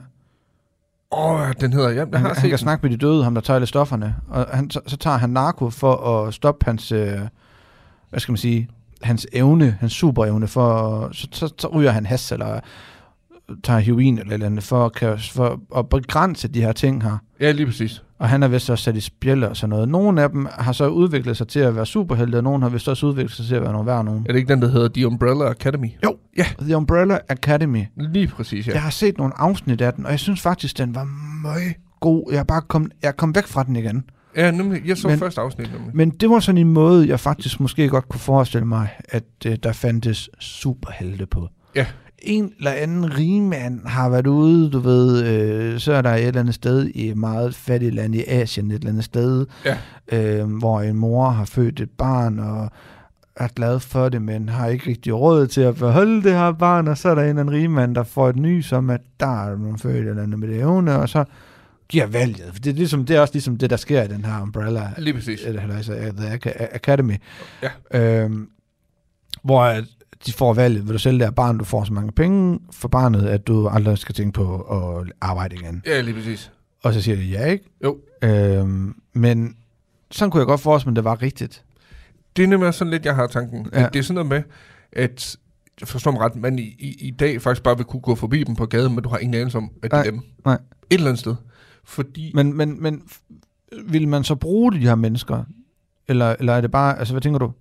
Åh, oh, den hedder... Ja, jeg Han, har han set kan den. snakke med de døde, ham der tager alle stofferne. Og han, så, så tager han narko for at stoppe hans, øh, hvad skal man sige, hans evne, hans superevne, for, så, så, så ryger han has, eller tager heroin eller eller andet, for, kan, for at begrænse de her ting her. Ja, lige præcis. Og han er vist også sat i spjæl og sådan noget. Nogle af dem har så udviklet sig til at være superhelte, og nogle har vist også udviklet sig til at være nogle værre nogen. Er det ikke den, der hedder The Umbrella Academy? Jo, Ja. The Umbrella Academy. Lige præcis, ja. Jeg har set nogle afsnit af den, og jeg synes faktisk, den var meget god. Jeg er bare kom, jeg kom væk fra den igen. Ja, nemlig. Jeg så Men, første afsnit, nemlig. Men det var sådan en måde, jeg faktisk måske godt kunne forestille mig, at øh, der fandtes superhelte på. Ja. En eller anden rigmand har været ude, du ved, øh, så er der et eller andet sted i et meget fattigt land i Asien, et eller andet sted, Ja. øh, hvor en mor har født et barn, og er glad for det, men har ikke rigtig råd til at beholde det her barn, og så er der en eller anden rigmand, der får et nys om, at der er nogen født et eller andet med det evne, og så giver valget. For det er, ligesom, det er også ligesom det, der sker i den her Umbrella Lige præcis. eller, altså, The Aca- Academy. Ja. Øhm, hvor at de får valget, vil du sælge det her barn, du får så mange penge for barnet, at du aldrig skal tænke på at arbejde igen. Ja, lige præcis. Og så siger de ja, ikke? Jo. Øhm, men sådan kunne jeg godt forestille mig, at det var rigtigt. Det er nemlig sådan lidt, jeg har tanken. Ja. At det er sådan noget med, at jeg forstår mig ret, man i, i, i dag faktisk bare vil kunne gå forbi dem på gaden, men du har ingen anelse om, at det er dem. nej. Et eller andet sted. Fordi... Men, men, men vil man så bruge de her mennesker? Eller, eller er det bare, altså hvad tænker du?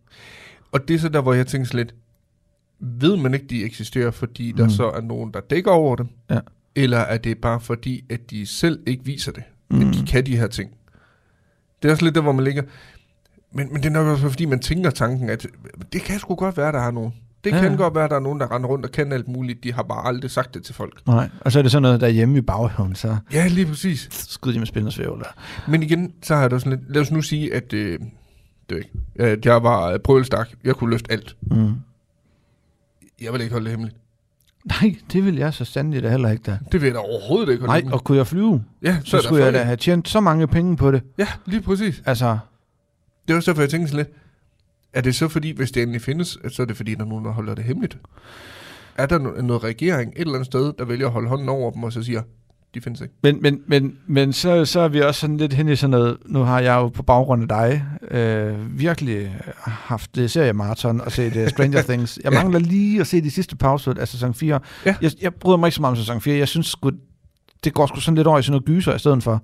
Og det er så der, hvor jeg tænker lidt, ved man ikke, de eksisterer, fordi der Mm. så er nogen, der dækker over dem? Ja. Eller er det bare fordi, at de selv ikke viser det? Mm. Mm. At de kan de her ting? Det er også lidt der, hvor man ligger. Men, men det er nok også, fordi man tænker tanken, at det kan sgu godt være, der er nogen. Det Ja, kan godt være, der er nogen, der render rundt og kan alt muligt. De har bare aldrig sagt det til folk. Nej, og så er det sådan noget, der er hjemme i baghaven, så Ja, lige præcis. skyder de med spændersvæv. Der. Men igen, så har jeg da sådan lidt... Lad os nu sige, at... Øh, det ved jeg ikke. At jeg var øh, brølstak. Jeg kunne løfte alt. Mm. Jeg vil ikke holde det hemmeligt. Nej, det vil jeg så sandelig da heller ikke da. Det vil jeg da overhovedet ikke holde Nej, hemmeligt. og kunne jeg flyve, Ja, så er skulle jeg da have tjent så mange penge på det. Ja, lige præcis. Altså, Det er også derfor, jeg tænker sådan lidt, er det så fordi, hvis det endelig findes, så er det fordi, der er nogen, der holder det hemmeligt? Er der no- noget regering et eller andet sted, der vælger at holde hånden over dem, og så siger, de findes ikke? men, men, men, men så, så er vi også sådan lidt hen i sådan noget, nu har jeg jo på baggrund af dig øh, virkelig haft det seriemarathon og set uh, Stranger Things. Jeg Ja. mangler lige at se de sidste pause af sæson 4. Ja. Jeg, jeg bryder mig ikke så meget om sæson 4. Jeg synes sgu, det går sgu sådan lidt over i sådan noget gyser i stedet for.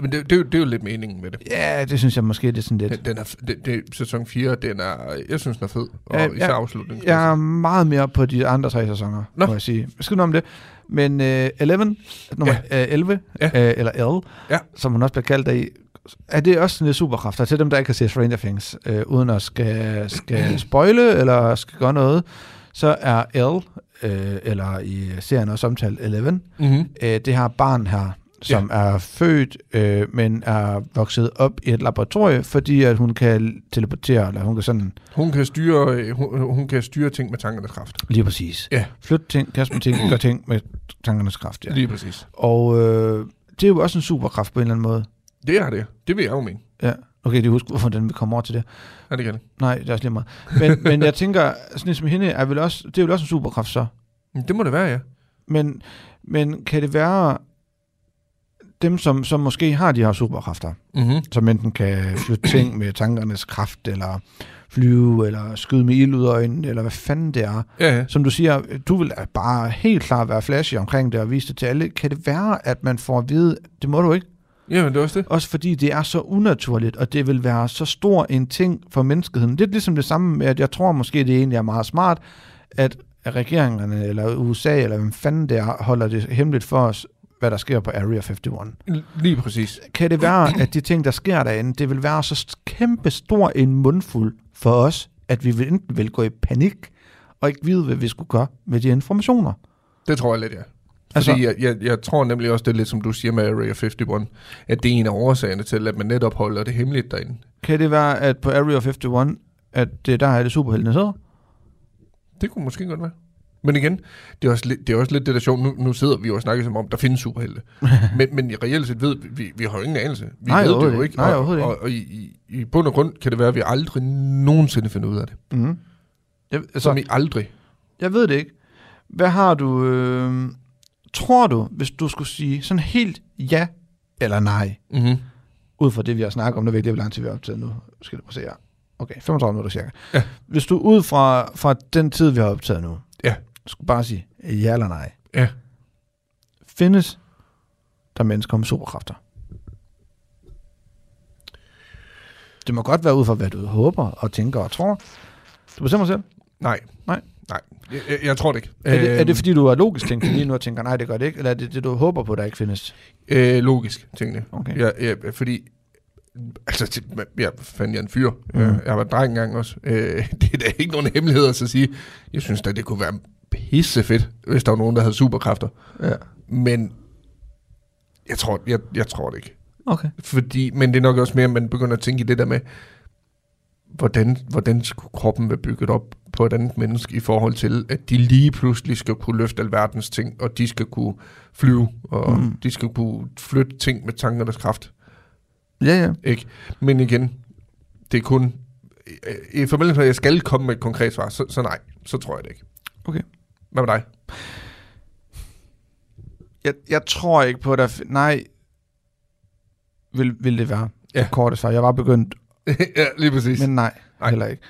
Men det, det, det er jo lidt meningen med det. Ja, det synes jeg måske, det er sådan lidt. Den, den er, det, det, sæson 4, den er, jeg synes, den er fed. Og Ja, især ja, afslutningen. Jeg er meget mere på de andre tre sæsoner, Nå. må jeg sige. Skal nu om det. Men uh, 11, nummer ja. uh, 11, Ja. uh, eller L, Ja. som hun også bliver kaldt af, er det også sådan lidt superkræfter til dem, der ikke har set Stranger Things, uh, uden at skal, skal spoile eller skal gøre noget, så er L, uh, eller i serien også omtalt 11, Mm-hmm. uh, det her barn her, som ja. er født, øh, men er vokset op i et laboratorie, fordi at hun kan teleportere, eller hun kan sådan, Hun kan styre, øh, hun, hun kan styre ting med tankernes kraft. lige præcis, Ja. flytte ting, kaste med ting, gøre ting med tankernes kraft, ja. Lige præcis. Og øh, det er jo også en superkraft på en eller anden måde. Det er det. Det vil jeg jo mene. Ja. Okay, det husker, hvorfor den vil komme over til det. Ja, det kan det. Nej, det er også lige meget. Men, men jeg tænker, sådan en som hende, er vel også, det er vel også en superkraft så. Det må det være, ja. Men, men kan det være dem, som, som måske har de her superkræfter, Mm-hmm. som enten kan flytte ting med tankernes kraft, eller flyve, eller skyde med ild ud af øjnene, eller hvad fanden det er. Ja, ja. Som du siger, du vil bare helt klart være flashy omkring det og vise det til alle. Kan det være, at man får at vide, det må du ikke? Jamen, det er også det. Også fordi det er så unaturligt, og det vil være så stor en ting for menneskeheden. Det er ligesom det samme med, at jeg tror måske, det egentlig er meget smart, at at regeringerne, eller USA, eller hvem fanden det er, holder det hemmeligt for os, hvad der sker på Area 51. Lige præcis. Kan det være, at de ting, der sker derinde, det vil være så kæmpe stor en mundfuld for os, at vi vil enten vil gå i panik, og ikke vide, hvad vi skulle gøre med de informationer? Det tror jeg lidt, ja. Fordi altså, jeg, jeg, jeg tror nemlig også, det er lidt som du siger med Area 51, at det er en af årsagerne til, at man netop holder det hemmeligt derinde. Kan det være, at på Area 51, at det der er det superheltene sidder? Det kunne måske godt være. Men igen, det er også lidt det, er også lidt det der sjovt. Nu, nu sidder vi jo og snakker som om, der findes superhelte. men, men reelt set ved vi, vi har jo ingen anelse. Vi Nej, ved det jo ikke. Nej, og, og, og, og i, i, i bund og grund kan det være, at vi aldrig nogensinde finder ud af det. Mm. Jeg, altså, Som i aldrig. jeg ved det ikke. Hvad har du... Øh, tror du, hvis du skulle sige sådan helt ja eller nej, Mm-hmm. ud fra det, vi har snakket om, der ved jeg ikke, hvor lang tid vi har optaget nu. Skal det prøve at se her. Okay, 35 minutter cirka. Ja. Hvis du ud fra, fra den tid, vi har optaget nu, Ja. Skulle bare sige ja eller nej. Ja. Findes der mennesker med superkræfter? Det må godt være ud fra, hvad du håber og tænker og tror. Du bestemmer selv. Nej. Nej. Nej. Jeg, jeg, jeg tror det ikke. Er det, er det Øhm, fordi, du er logisk tænkt lige nu og tænker, nej, det gør det ikke? Eller er det det, du håber på, der ikke findes? Øh, logisk, tingene. Okay. Ja, ja, fordi... Altså, jeg fandt jeg en fyr. Mm. Jeg var dreng engang også. Øh, det er da ikke nogen hemmelighed at så sige. Jeg synes da, det kunne være pisse fedt, hvis der var nogen, der havde superkræfter. Ja. Men jeg tror, jeg, jeg tror det ikke. Okay. Fordi, men det er nok også mere, at man begynder at tænke i det der med, hvordan, hvordan skulle kroppen være bygget op på et andet menneske i forhold til, at de lige pludselig skal kunne løfte alverdens ting, og de skal kunne flyve, og Mm. mm. de skal kunne flytte ting med tankernes kraft. Ja, ja. Ikke? Men igen, det er kun... I forbindelse med, at jeg skal komme med et konkret svar, så, så nej, så tror jeg det ikke. Okay. Hvad med dig? Jeg, jeg tror ikke på, at der... fi- Nej, vil, vil det være. Ja. Korte svar. Jeg var begyndt, ja, lige præcis. men nej, Nej. heller ikke.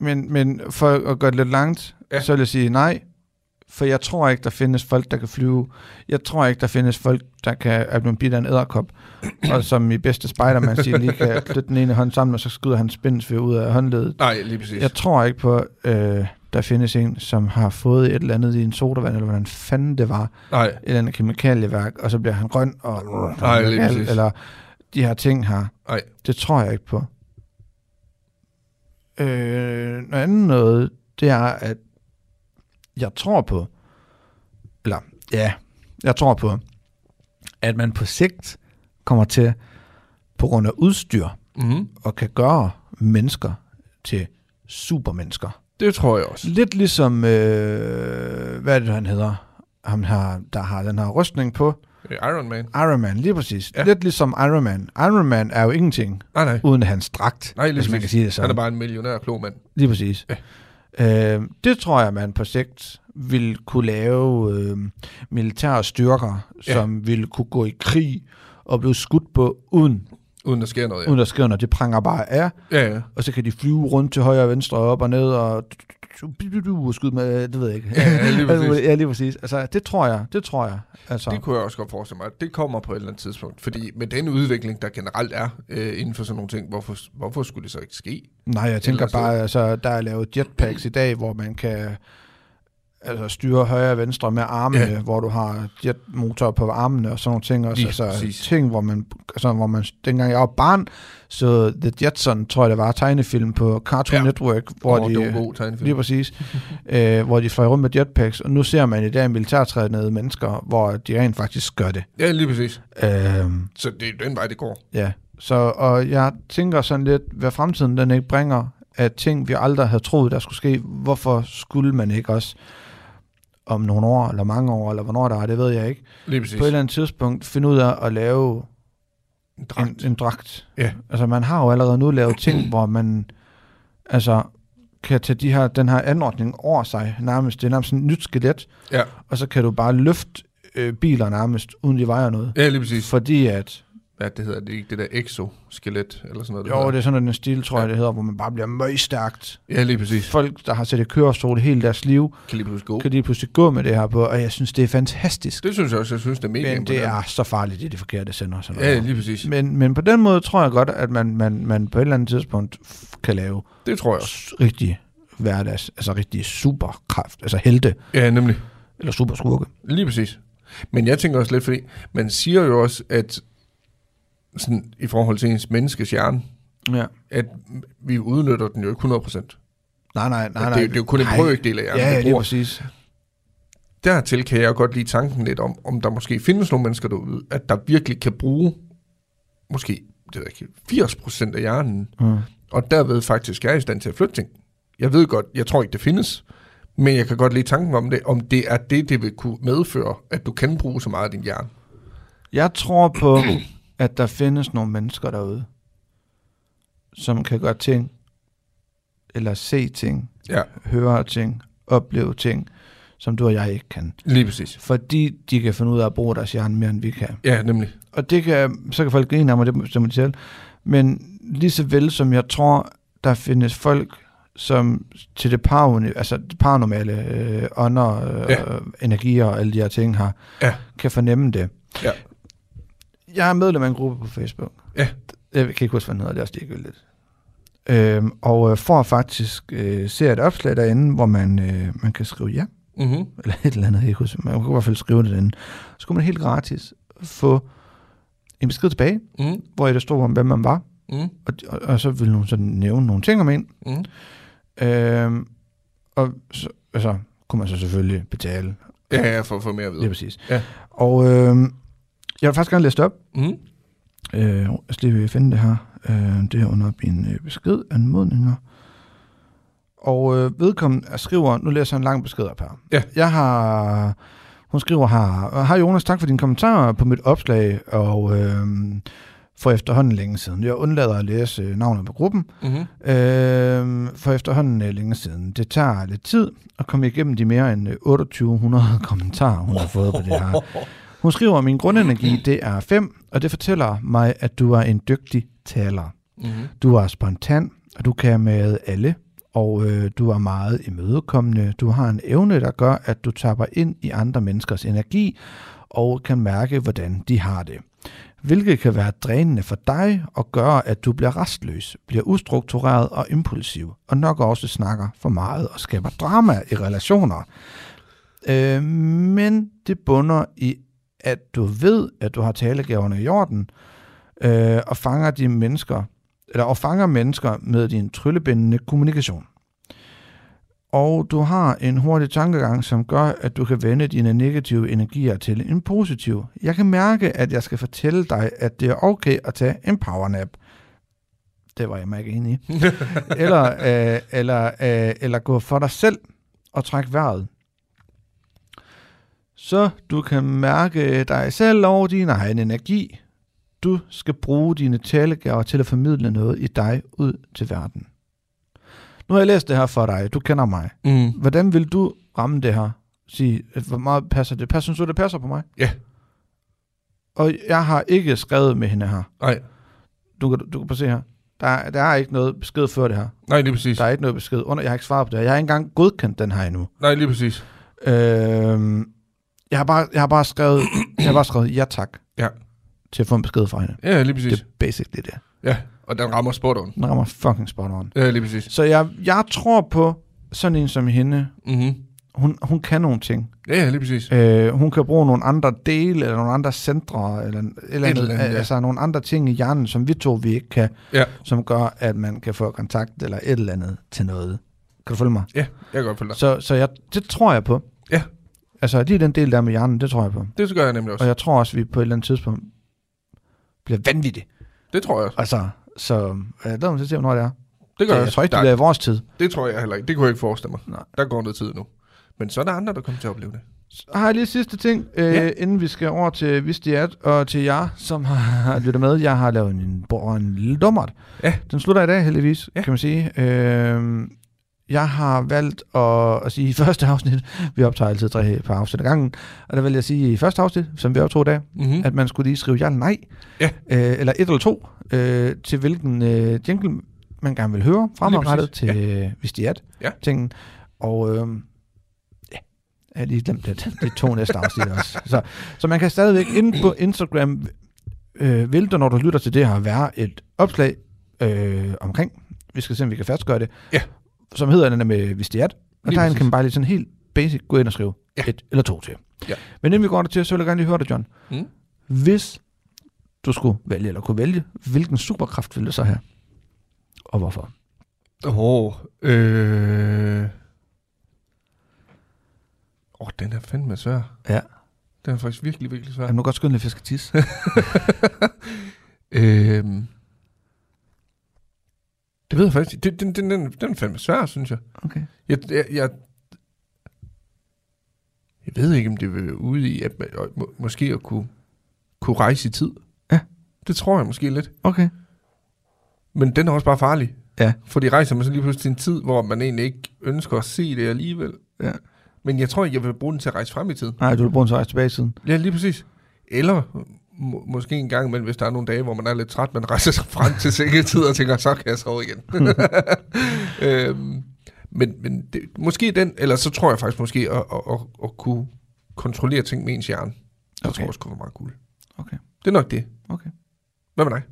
Men, men for at gøre det lidt langt, Ja. så vil jeg sige nej. For jeg tror ikke, der findes folk, der kan flyve. Jeg tror ikke, der findes folk, der kan er blevet bidt af en æderkop. og som i bedste Spider-Man siger, lige kan knytte den ene hånd sammen, og så skyder han spændsfyr ud af håndledet. nej, lige præcis. Jeg tror ikke på, øh, der findes en, som har fået et eller andet i en sodavand, eller hvordan fanden det var, nej, et eller andet kemikalieværk, og så bliver han grøn, og Nej, lige præcis. eller de her ting her. nej. Det tror jeg ikke på. Øh, noget andet noget, det er, at jeg tror på, eller ja, jeg tror på, at man på sigt kommer til, på grund af udstyr, Mm-hmm. og kan gøre mennesker til supermennesker. Det tror jeg også. Lidt ligesom, øh, hvad er det, han hedder? Ham her, der har den her rustning på. Iron Man. Iron Man, lige præcis. Ja. Lidt ligesom Iron Man. Iron Man er jo ingenting, Nej, nej. uden hans dragt, Nej, lige hvis man kan sige det Han sådan. er bare en millionær klog mand. Lige præcis. Ja. Øh, det tror jeg, man på sigt vil kunne lave øh, militære styrker, ja. som vil kunne gå i krig og blive skudt på, uden, Uden der sker noget, ja. uden der sker noget. Det pranger bare af, Ja, ja. og så kan de flyve rundt til højre og venstre, og op og ned, og skyde med, det ved jeg ikke. Ja, ja, lige præcis. ja, lige præcis. Altså, det tror jeg, det tror jeg. Altså, Det kunne jeg også godt forestille mig. Det kommer på et eller andet tidspunkt. Fordi med den udvikling, der generelt er øh, inden for sådan nogle ting, hvorfor, hvorfor skulle det så ikke ske? Nej, jeg tænker Ellers bare, altså, der er lavet jetpacks i dag, hvor man kan altså, styre højre og venstre med armene, Ja. hvor du har jetmotor på armene og sådan nogle ting. Også, Lige altså, præcis. ting, hvor man, altså, hvor man, dengang jeg var barn, så The Jetson, tror jeg det var, tegnefilm på Cartoon Ja. Network, hvor Åh, de, det var god tegnefilm. lige præcis, øh, hvor de fløj rundt med jetpacks, og nu ser man i dag militærtrænede mennesker, hvor de rent faktisk gør det. Ja, lige præcis. Øh, Så det er den vej, det går. Ja, så og jeg tænker sådan lidt, hvad fremtiden den ikke bringer af ting, vi aldrig havde troet, der skulle ske. Hvorfor skulle man ikke også om nogle år, eller mange år, eller hvornår der er, det ved jeg ikke. Lige præcis. På et eller andet tidspunkt finde ud af at lave En dragt. en, en dragt. Ja. Altså man har jo allerede nu lavet ting, hvor man altså kan tage de her, den her anordning over sig nærmest. Det er nærmest sådan et nyt skelet, Ja. og så kan du bare løfte øh, biler nærmest, uden de vejer noget. ja, lige præcis. Fordi at Hvad det hedder det ikke? Det der exoskelet, eller sådan noget. Jo, hedder. det er sådan en stil, tror jeg, Ja. det hedder, hvor man bare bliver møgstærkt. Ja, lige præcis. Folk, der har i kørestol hele deres liv, Kan lige pludselig gå. kan lige pludselig gå med det her på, og jeg synes, det er fantastisk. Det synes jeg også, jeg synes, det er mega Men det er så farligt i de forkerte sender. Sådan Ja, noget. lige præcis. men, men på den måde tror jeg godt, at man, man, man på et eller andet tidspunkt kan lave Det tror jeg også. rigtig hverdags, altså rigtig superkraft, altså helte, Ja, nemlig. eller superskurke. Lige præcis. Men jeg tænker også lidt, fordi man siger jo også, at sådan, i forhold til ens menneskes hjerne, Ja. at vi udnytter den jo ikke 100%. Nej, nej, nej, nej. det, det er jo kun en Nej. brøkdel af hjernen, Ja, ja, bruger. præcis. Dertil kan jeg godt lide tanken lidt om, om der måske findes nogle mennesker derude, at der virkelig kan bruge måske det ikke, 80% af hjernen, Mm. og derved faktisk er i stand til at flytte ting. Jeg ved godt, jeg tror ikke, det findes, men jeg kan godt lide tanken om det, om det er det, det vil kunne medføre, at du kan bruge så meget af din hjerne. Jeg tror på, at der findes nogle mennesker derude, som kan gøre ting, eller se ting, Ja, høre ting, opleve ting, som du og jeg ikke kan. lige præcis. Fordi de kan finde ud af at bruge deres hjerne mere, end vi kan. Ja, nemlig. Og det kan, så kan folk grine af mig, det bestemmer de selv. Men lige så vel som jeg tror, der findes folk, som til det, par, altså det paranormale øh, ånder, øh, Ja. ja. energier og alle de her ting her, Ja. kan fornemme det. Ja. Jeg er medlem af en gruppe på Facebook. Ja. Jeg kan ikke huske, hvad den hedder, det er også ligegyldigt. Øhm, og øh, får faktisk øh, se et opslag derinde, hvor man, øh, man kan skrive ja, Mm-hmm. eller et eller andet, jeg huske. Man kan i hvert fald skrive det derinde. Så kunne man helt gratis få en besked tilbage, Mm-hmm. hvor der stod om, hvem man var, Mm-hmm. og, og, og så ville hun sådan nævne nogle ting om en. Mm-hmm. Øhm, og så, altså, kunne man så selvfølgelig betale. Ja, ja, for at få mere at Det er vide. præcis. Ja. Og øhm, jeg vil faktisk gerne læse det op. Mm-hmm. Øh, jeg skal lige finde det her. Øh, det er under min øh, besked, anmodninger. Og øh, vedkommende skriver, nu læser jeg en lang besked op her. Ja. Jeg har, hun skriver her, Hej Jonas, tak for dine kommentarer på mit opslag, og øh, for efterhånden længe siden. Jeg undlader at læse øh, navnet på gruppen, Mm-hmm. øh, for efterhånden øh, længe siden. Det tager lidt tid at komme igennem de mere end øh, 2800 kommentarer, hun har fået på det her. Hun skriver, min grundenergi det er 5, og det fortæller mig, at du er en dygtig taler. Mm-hmm. Du er spontan, og du kan med alle, og øh, du er meget imødekommende. Du har en evne, der gør, at du tapper ind i andre menneskers energi, og kan mærke, hvordan de har det. Hvilket kan være drænende for dig, og gøre, at du bliver restløs, bliver ustruktureret og impulsiv, og nok også snakker for meget og skaber drama i relationer. Øh, men det bunder i, at du ved, at du har talegaverne i orden, øh, og fanger de mennesker, eller og fanger mennesker med din tryllebindende kommunikation. Og du har en hurtig tankegang, som gør, at du kan vende dine negative energier til en positiv. Jeg kan mærke, at jeg skal fortælle dig, at det er okay at tage en powernap. Det var jeg ikke enig i. eller, øh, eller, øh, eller gå for dig selv og trække vejret. Så du kan mærke dig selv over din egen energi. Du skal bruge dine talegaver til at formidle noget i dig ud til verden. Nu har jeg læst det her for dig. Du kender mig. Mm. Hvordan vil du ramme det her? Sige, at hvor meget passer det? Passer, synes du, det passer på mig? Ja. Og jeg har ikke skrevet med hende her. Nej, Du kan, du kan bare se her. Der, er- der er ikke noget besked før det her. nej, lige præcis. Der er ikke noget besked under. Jeg har ikke svaret på det her. Jeg har ikke engang godkendt den her endnu. Nej, lige præcis. Øhm, jeg, har bare, jeg har bare skrevet, jeg har bare skrevet ja tak. Ja. Til at få en besked fra hende. Ja, lige præcis. Det er basically det. Ja, og den rammer spot on. Den rammer fucking spot on. Ja, lige præcis. Så jeg, jeg tror på sådan en som hende. Mm-hmm. Hun, hun kan nogle ting. Ja, ja, lige præcis. Øh, hun kan bruge nogle andre dele, eller nogle andre centre, eller, eller, eller andet, andet, ja. altså nogle andre ting i hjernen, som vi to vi ikke kan, Ja. som gør, at man kan få kontakt eller et eller andet til noget. Kan du følge mig? Ja, jeg kan godt følge dig. Så, så jeg, det tror jeg på. Ja. Altså lige den del der med hjernen, det tror jeg på. Det gør jeg nemlig også. Og jeg tror også, at vi på et eller andet tidspunkt bliver vanvittige. Det tror jeg også. Altså, så jeg glæder mig til at se, hvornår det er. Det gør jeg, jeg, tror ikke, det bliver i vores tid. Det tror jeg heller ikke. Det kunne jeg ikke forestille mig. Nej. Der går noget tid nu. Men så er der andre, der kommer til at opleve det. Så har jeg lige sidste ting, øh, ja. inden vi skal over til Vistiat, og til jer, som har lyttet med. Jeg har lavet en, en, en lille dummert. Ja. Den slutter i dag, heldigvis, Ja. kan man sige. Øh, jeg har valgt at, at sige i første afsnit, vi optager altid tre par afsnit ad gangen, og der vil jeg sige i første afsnit, som vi optog i dag, Mm-hmm. at man skulle lige skrive ja eller nej, Ja. øh, eller et eller to, øh, til hvilken øh, jingle man gerne vil høre fremadrettet til ja. Vistiat Ja. tingen. Og øh, ja, jeg har lige glemt det, de to næste afsnit også. Så, så man kan stadigvæk inde på Instagram, øh, vil der, når du lytter til det her, være et opslag øh, omkring, vi skal se, om vi kan fastgøre det, Ja. Som hedder den der med Vistiat. Og Lige derinde præcis. kan man bare lige sådan helt basic gå ind og skrive Ja. et eller to til. Ja. Men inden vi går der til, så vil jeg gerne lige høre dig, John. Mm. Hvis du skulle vælge, eller kunne vælge, hvilken superkraft ville du så have? Og hvorfor? Åh, oh, øh... Åh, oh, den er fandme svær. Ja. Den er faktisk virkelig, virkelig svær. Jeg må godt skynde lidt, fisk tis. øhm... Det ved jeg faktisk ikke. Den, den, den, den er fandme svær, synes jeg. Okay. Jeg, jeg, jeg, jeg ved ikke, om det vil være ude i, at man, må, måske at kunne, kunne rejse i tid. Ja. Det tror jeg måske lidt. Okay. Men den er også bare farlig. Ja. Fordi rejser man så lige pludselig til en tid, hvor man egentlig ikke ønsker at se det alligevel. Ja. Men jeg tror ikke, jeg vil bruge den til at rejse frem i tiden. Nej, du vil bruge den til at rejse tilbage i tiden. Ja, lige præcis. Eller må, måske en gang imellem, hvis der er nogle dage, hvor man er lidt træt, man rejser sig frem til sengetid og tænker, så kan jeg sove igen. øhm, men men det, måske den, eller så tror jeg faktisk måske at, at, at, at kunne kontrollere ting med ens hjerne. Det Okay. tror jeg også kunne være meget cool. Okay. Det er nok det. Okay. Hvad med dig?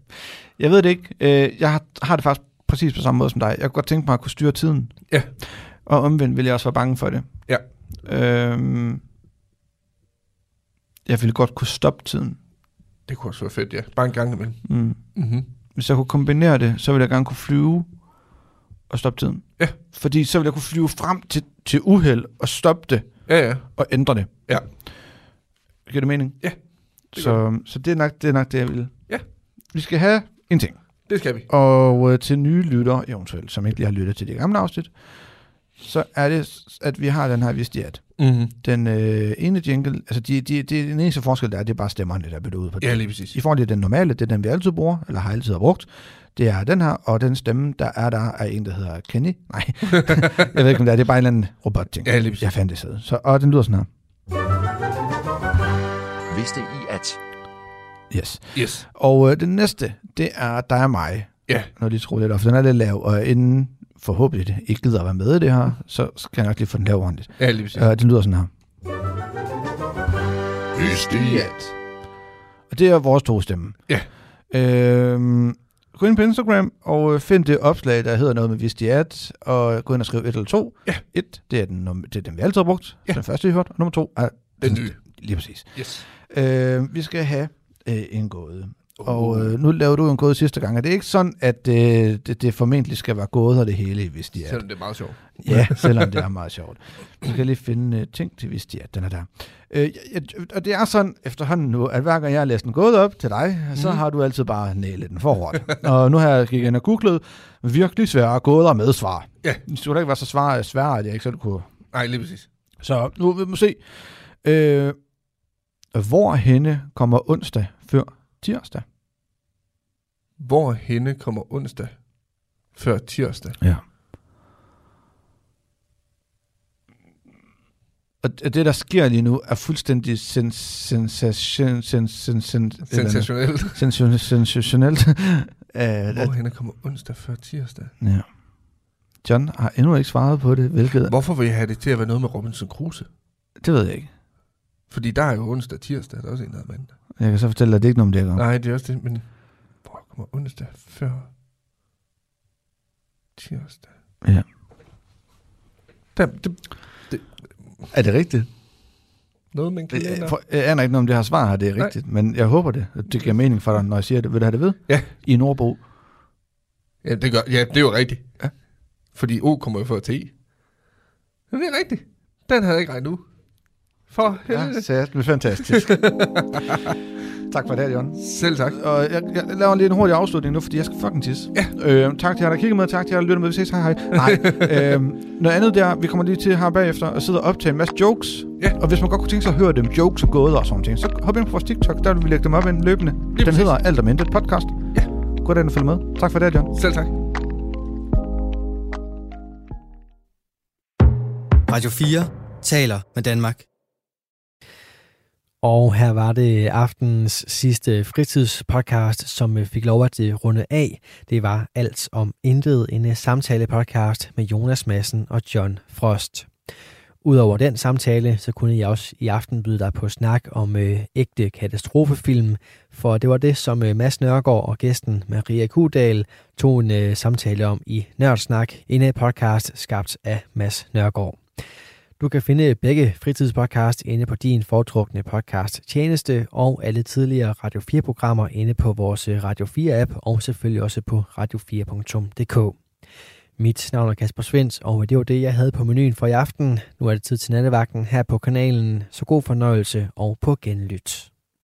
Jeg ved det ikke. Øh, Jeg har, har det faktisk præcis på samme måde som dig. Jeg kunne godt tænke mig at kunne styre tiden. Ja. Og omvendt vil jeg også være bange for det. Ja. Øhm, jeg ville godt kunne stoppe tiden. Det kunne også være fedt, ja. Bare en gang imellem. Mm. Mm-hmm. Hvis jeg kunne kombinere det, så ville jeg gerne kunne flyve og stoppe tiden. Ja. Fordi så ville jeg kunne flyve frem til, til uheld og stoppe det Ja, ja. og ændre det. Ja. Giver det mening? Ja, det Så, så det, er nok, det er nok det, jeg vil. Ja. Vi skal have en ting. Det skal vi. Og øh, til nye lyttere, eventuelt, som ikke lige har lyttet til de gamle afsnit, så er det, at vi har den her Vistiat. Mm-hmm. Den øh, ene jingle, altså de, de, de, den eneste forskel, der er, det er bare stemmerne, der er byttet ud på det. Ja, lige præcis. I forhold til den normale, det er den, vi altid bruger, eller har altid har brugt, det er den her, og den stemme, der er der, er en, der hedder Kenny. Nej, jeg ved ikke, om det er, det er bare en eller anden robot-ting. Ja, lige præcis. Jeg fandt det så. så. Og den lyder sådan her. Vidste I at... Yes. Yes. Og øh, den næste, det er dig og mig. Ja. Når de tror lidt op, for den er lidt lav, og inden forhåbentlig det ikke gider at være med i det her, så skal jeg nok lige få den lav ordentligt. Ja, lige præcis. Uh, den lyder sådan her. Vidste I at... Og det er vores to stemme. Ja. Øhm, gå ind på Instagram og øh, find det opslag, der hedder noget med Vistiat, og gå ind og skriv et eller to. Ja. Et, det er den, det er den vi altid har brugt. Ja. Den første, vi hørte. Og nummer to er Den nye. Lige præcis. Yes. Øh, vi skal have øh, en gåde. Og øh, nu lavede du en gåde sidste gang, og det er ikke sådan, at øh, det, det formentlig skal være gåder det hele i Vistiat. Selvom det er meget sjovt. Ja, selvom det er meget sjovt. Vi skal lige finde uh, ting til Visti, at den er der. Uh, jeg, og det er sådan efterhånden nu, at hver gang jeg har læst en gåde op til dig, mm. så har du altid bare nælet den forhånd. og nu har jeg gik ind og googlet virkelig svære gåder med svar. Ja. Det skulle da ikke være så svære, svære at jeg ikke selv kunne... Nej, lige præcis. Så nu vil vi se. Uh, hvor henne kommer onsdag før tirsdag? Hvor henne kommer onsdag før tirsdag? Ja. Og det, der sker lige nu, er fuldstændig sen, sensation, sen, sen, sen, Sensationelt. sensationelt. sensationelt. Hvor henne kommer onsdag før tirsdag? ja. John har endnu ikke svaret på det, hvilket... Hvorfor vil jeg have det til at være noget med Robinson Crusoe? Det ved jeg ikke. Fordi der er jo onsdag og tirsdag, der er også en, der er mandag. Jeg kan så fortælle dig, at det er ikke noget, det er Nej, det er også det, men hvor kommer onsdag før tirsdag? Ja. Der, det, Er det rigtigt? noget, man kan Jeg, jeg aner ikke, om det har svar her, det er Nej. rigtigt. Men jeg håber det. Det giver mening for dig, når jeg siger det. Vil du have det ved? Ja. I Nordbo. Ja, det, gør, ja, det er jo rigtigt. Ja. Fordi O kommer jo før T. Men det er rigtigt. Den havde jeg ikke regnet ud. For helvede. Ja, så det er fantastisk. tak for det, John. Selv tak. Og jeg, jeg laver lige en hurtig afslutning nu, fordi jeg skal fucking tisse. Ja. Øh, tak til jer, der kigger med. Tak til jer, der lytter med. Vi ses. Hej, hej. Nej. øh, noget andet der, vi kommer lige til her bagefter og sidder og optage en masse jokes. Ja. Og hvis man godt kunne tænke sig at høre dem, jokes og gåder og sådan ting, så hop ind på vores TikTok. Der vil vi lægge dem op ind løbende. Den præcis. hedder Alt om Intet podcast. Ja. Gå den og følg med. Tak for det, John. Selv tak. Radio 4 taler med Danmark. Og her var det aftens sidste fritidspodcast, som øh, fik lov at øh, runde af. Det var alt om intet, en samtalepodcast samtale-podcast med Jonas Madsen og John Frost. Udover den samtale, så kunne jeg også i aften byde dig på snak om øh, ægte katastrofefilm, for det var det, som øh, Mads Nørgaard og gæsten Maria Kudal tog en øh, samtale om i Nørdsnak, en af podcast skabt af Mads Nørgaard. Du kan finde begge fritidspodcast inde på din foretrukne podcast tjeneste og alle tidligere Radio 4-programmer inde på vores Radio 4-app og selvfølgelig også på radio4.dk. Mit navn er Kasper Svens, og det var det, jeg havde på menuen for i aften. Nu er det tid til nattevagten her på kanalen, så god fornøjelse og på genlyt.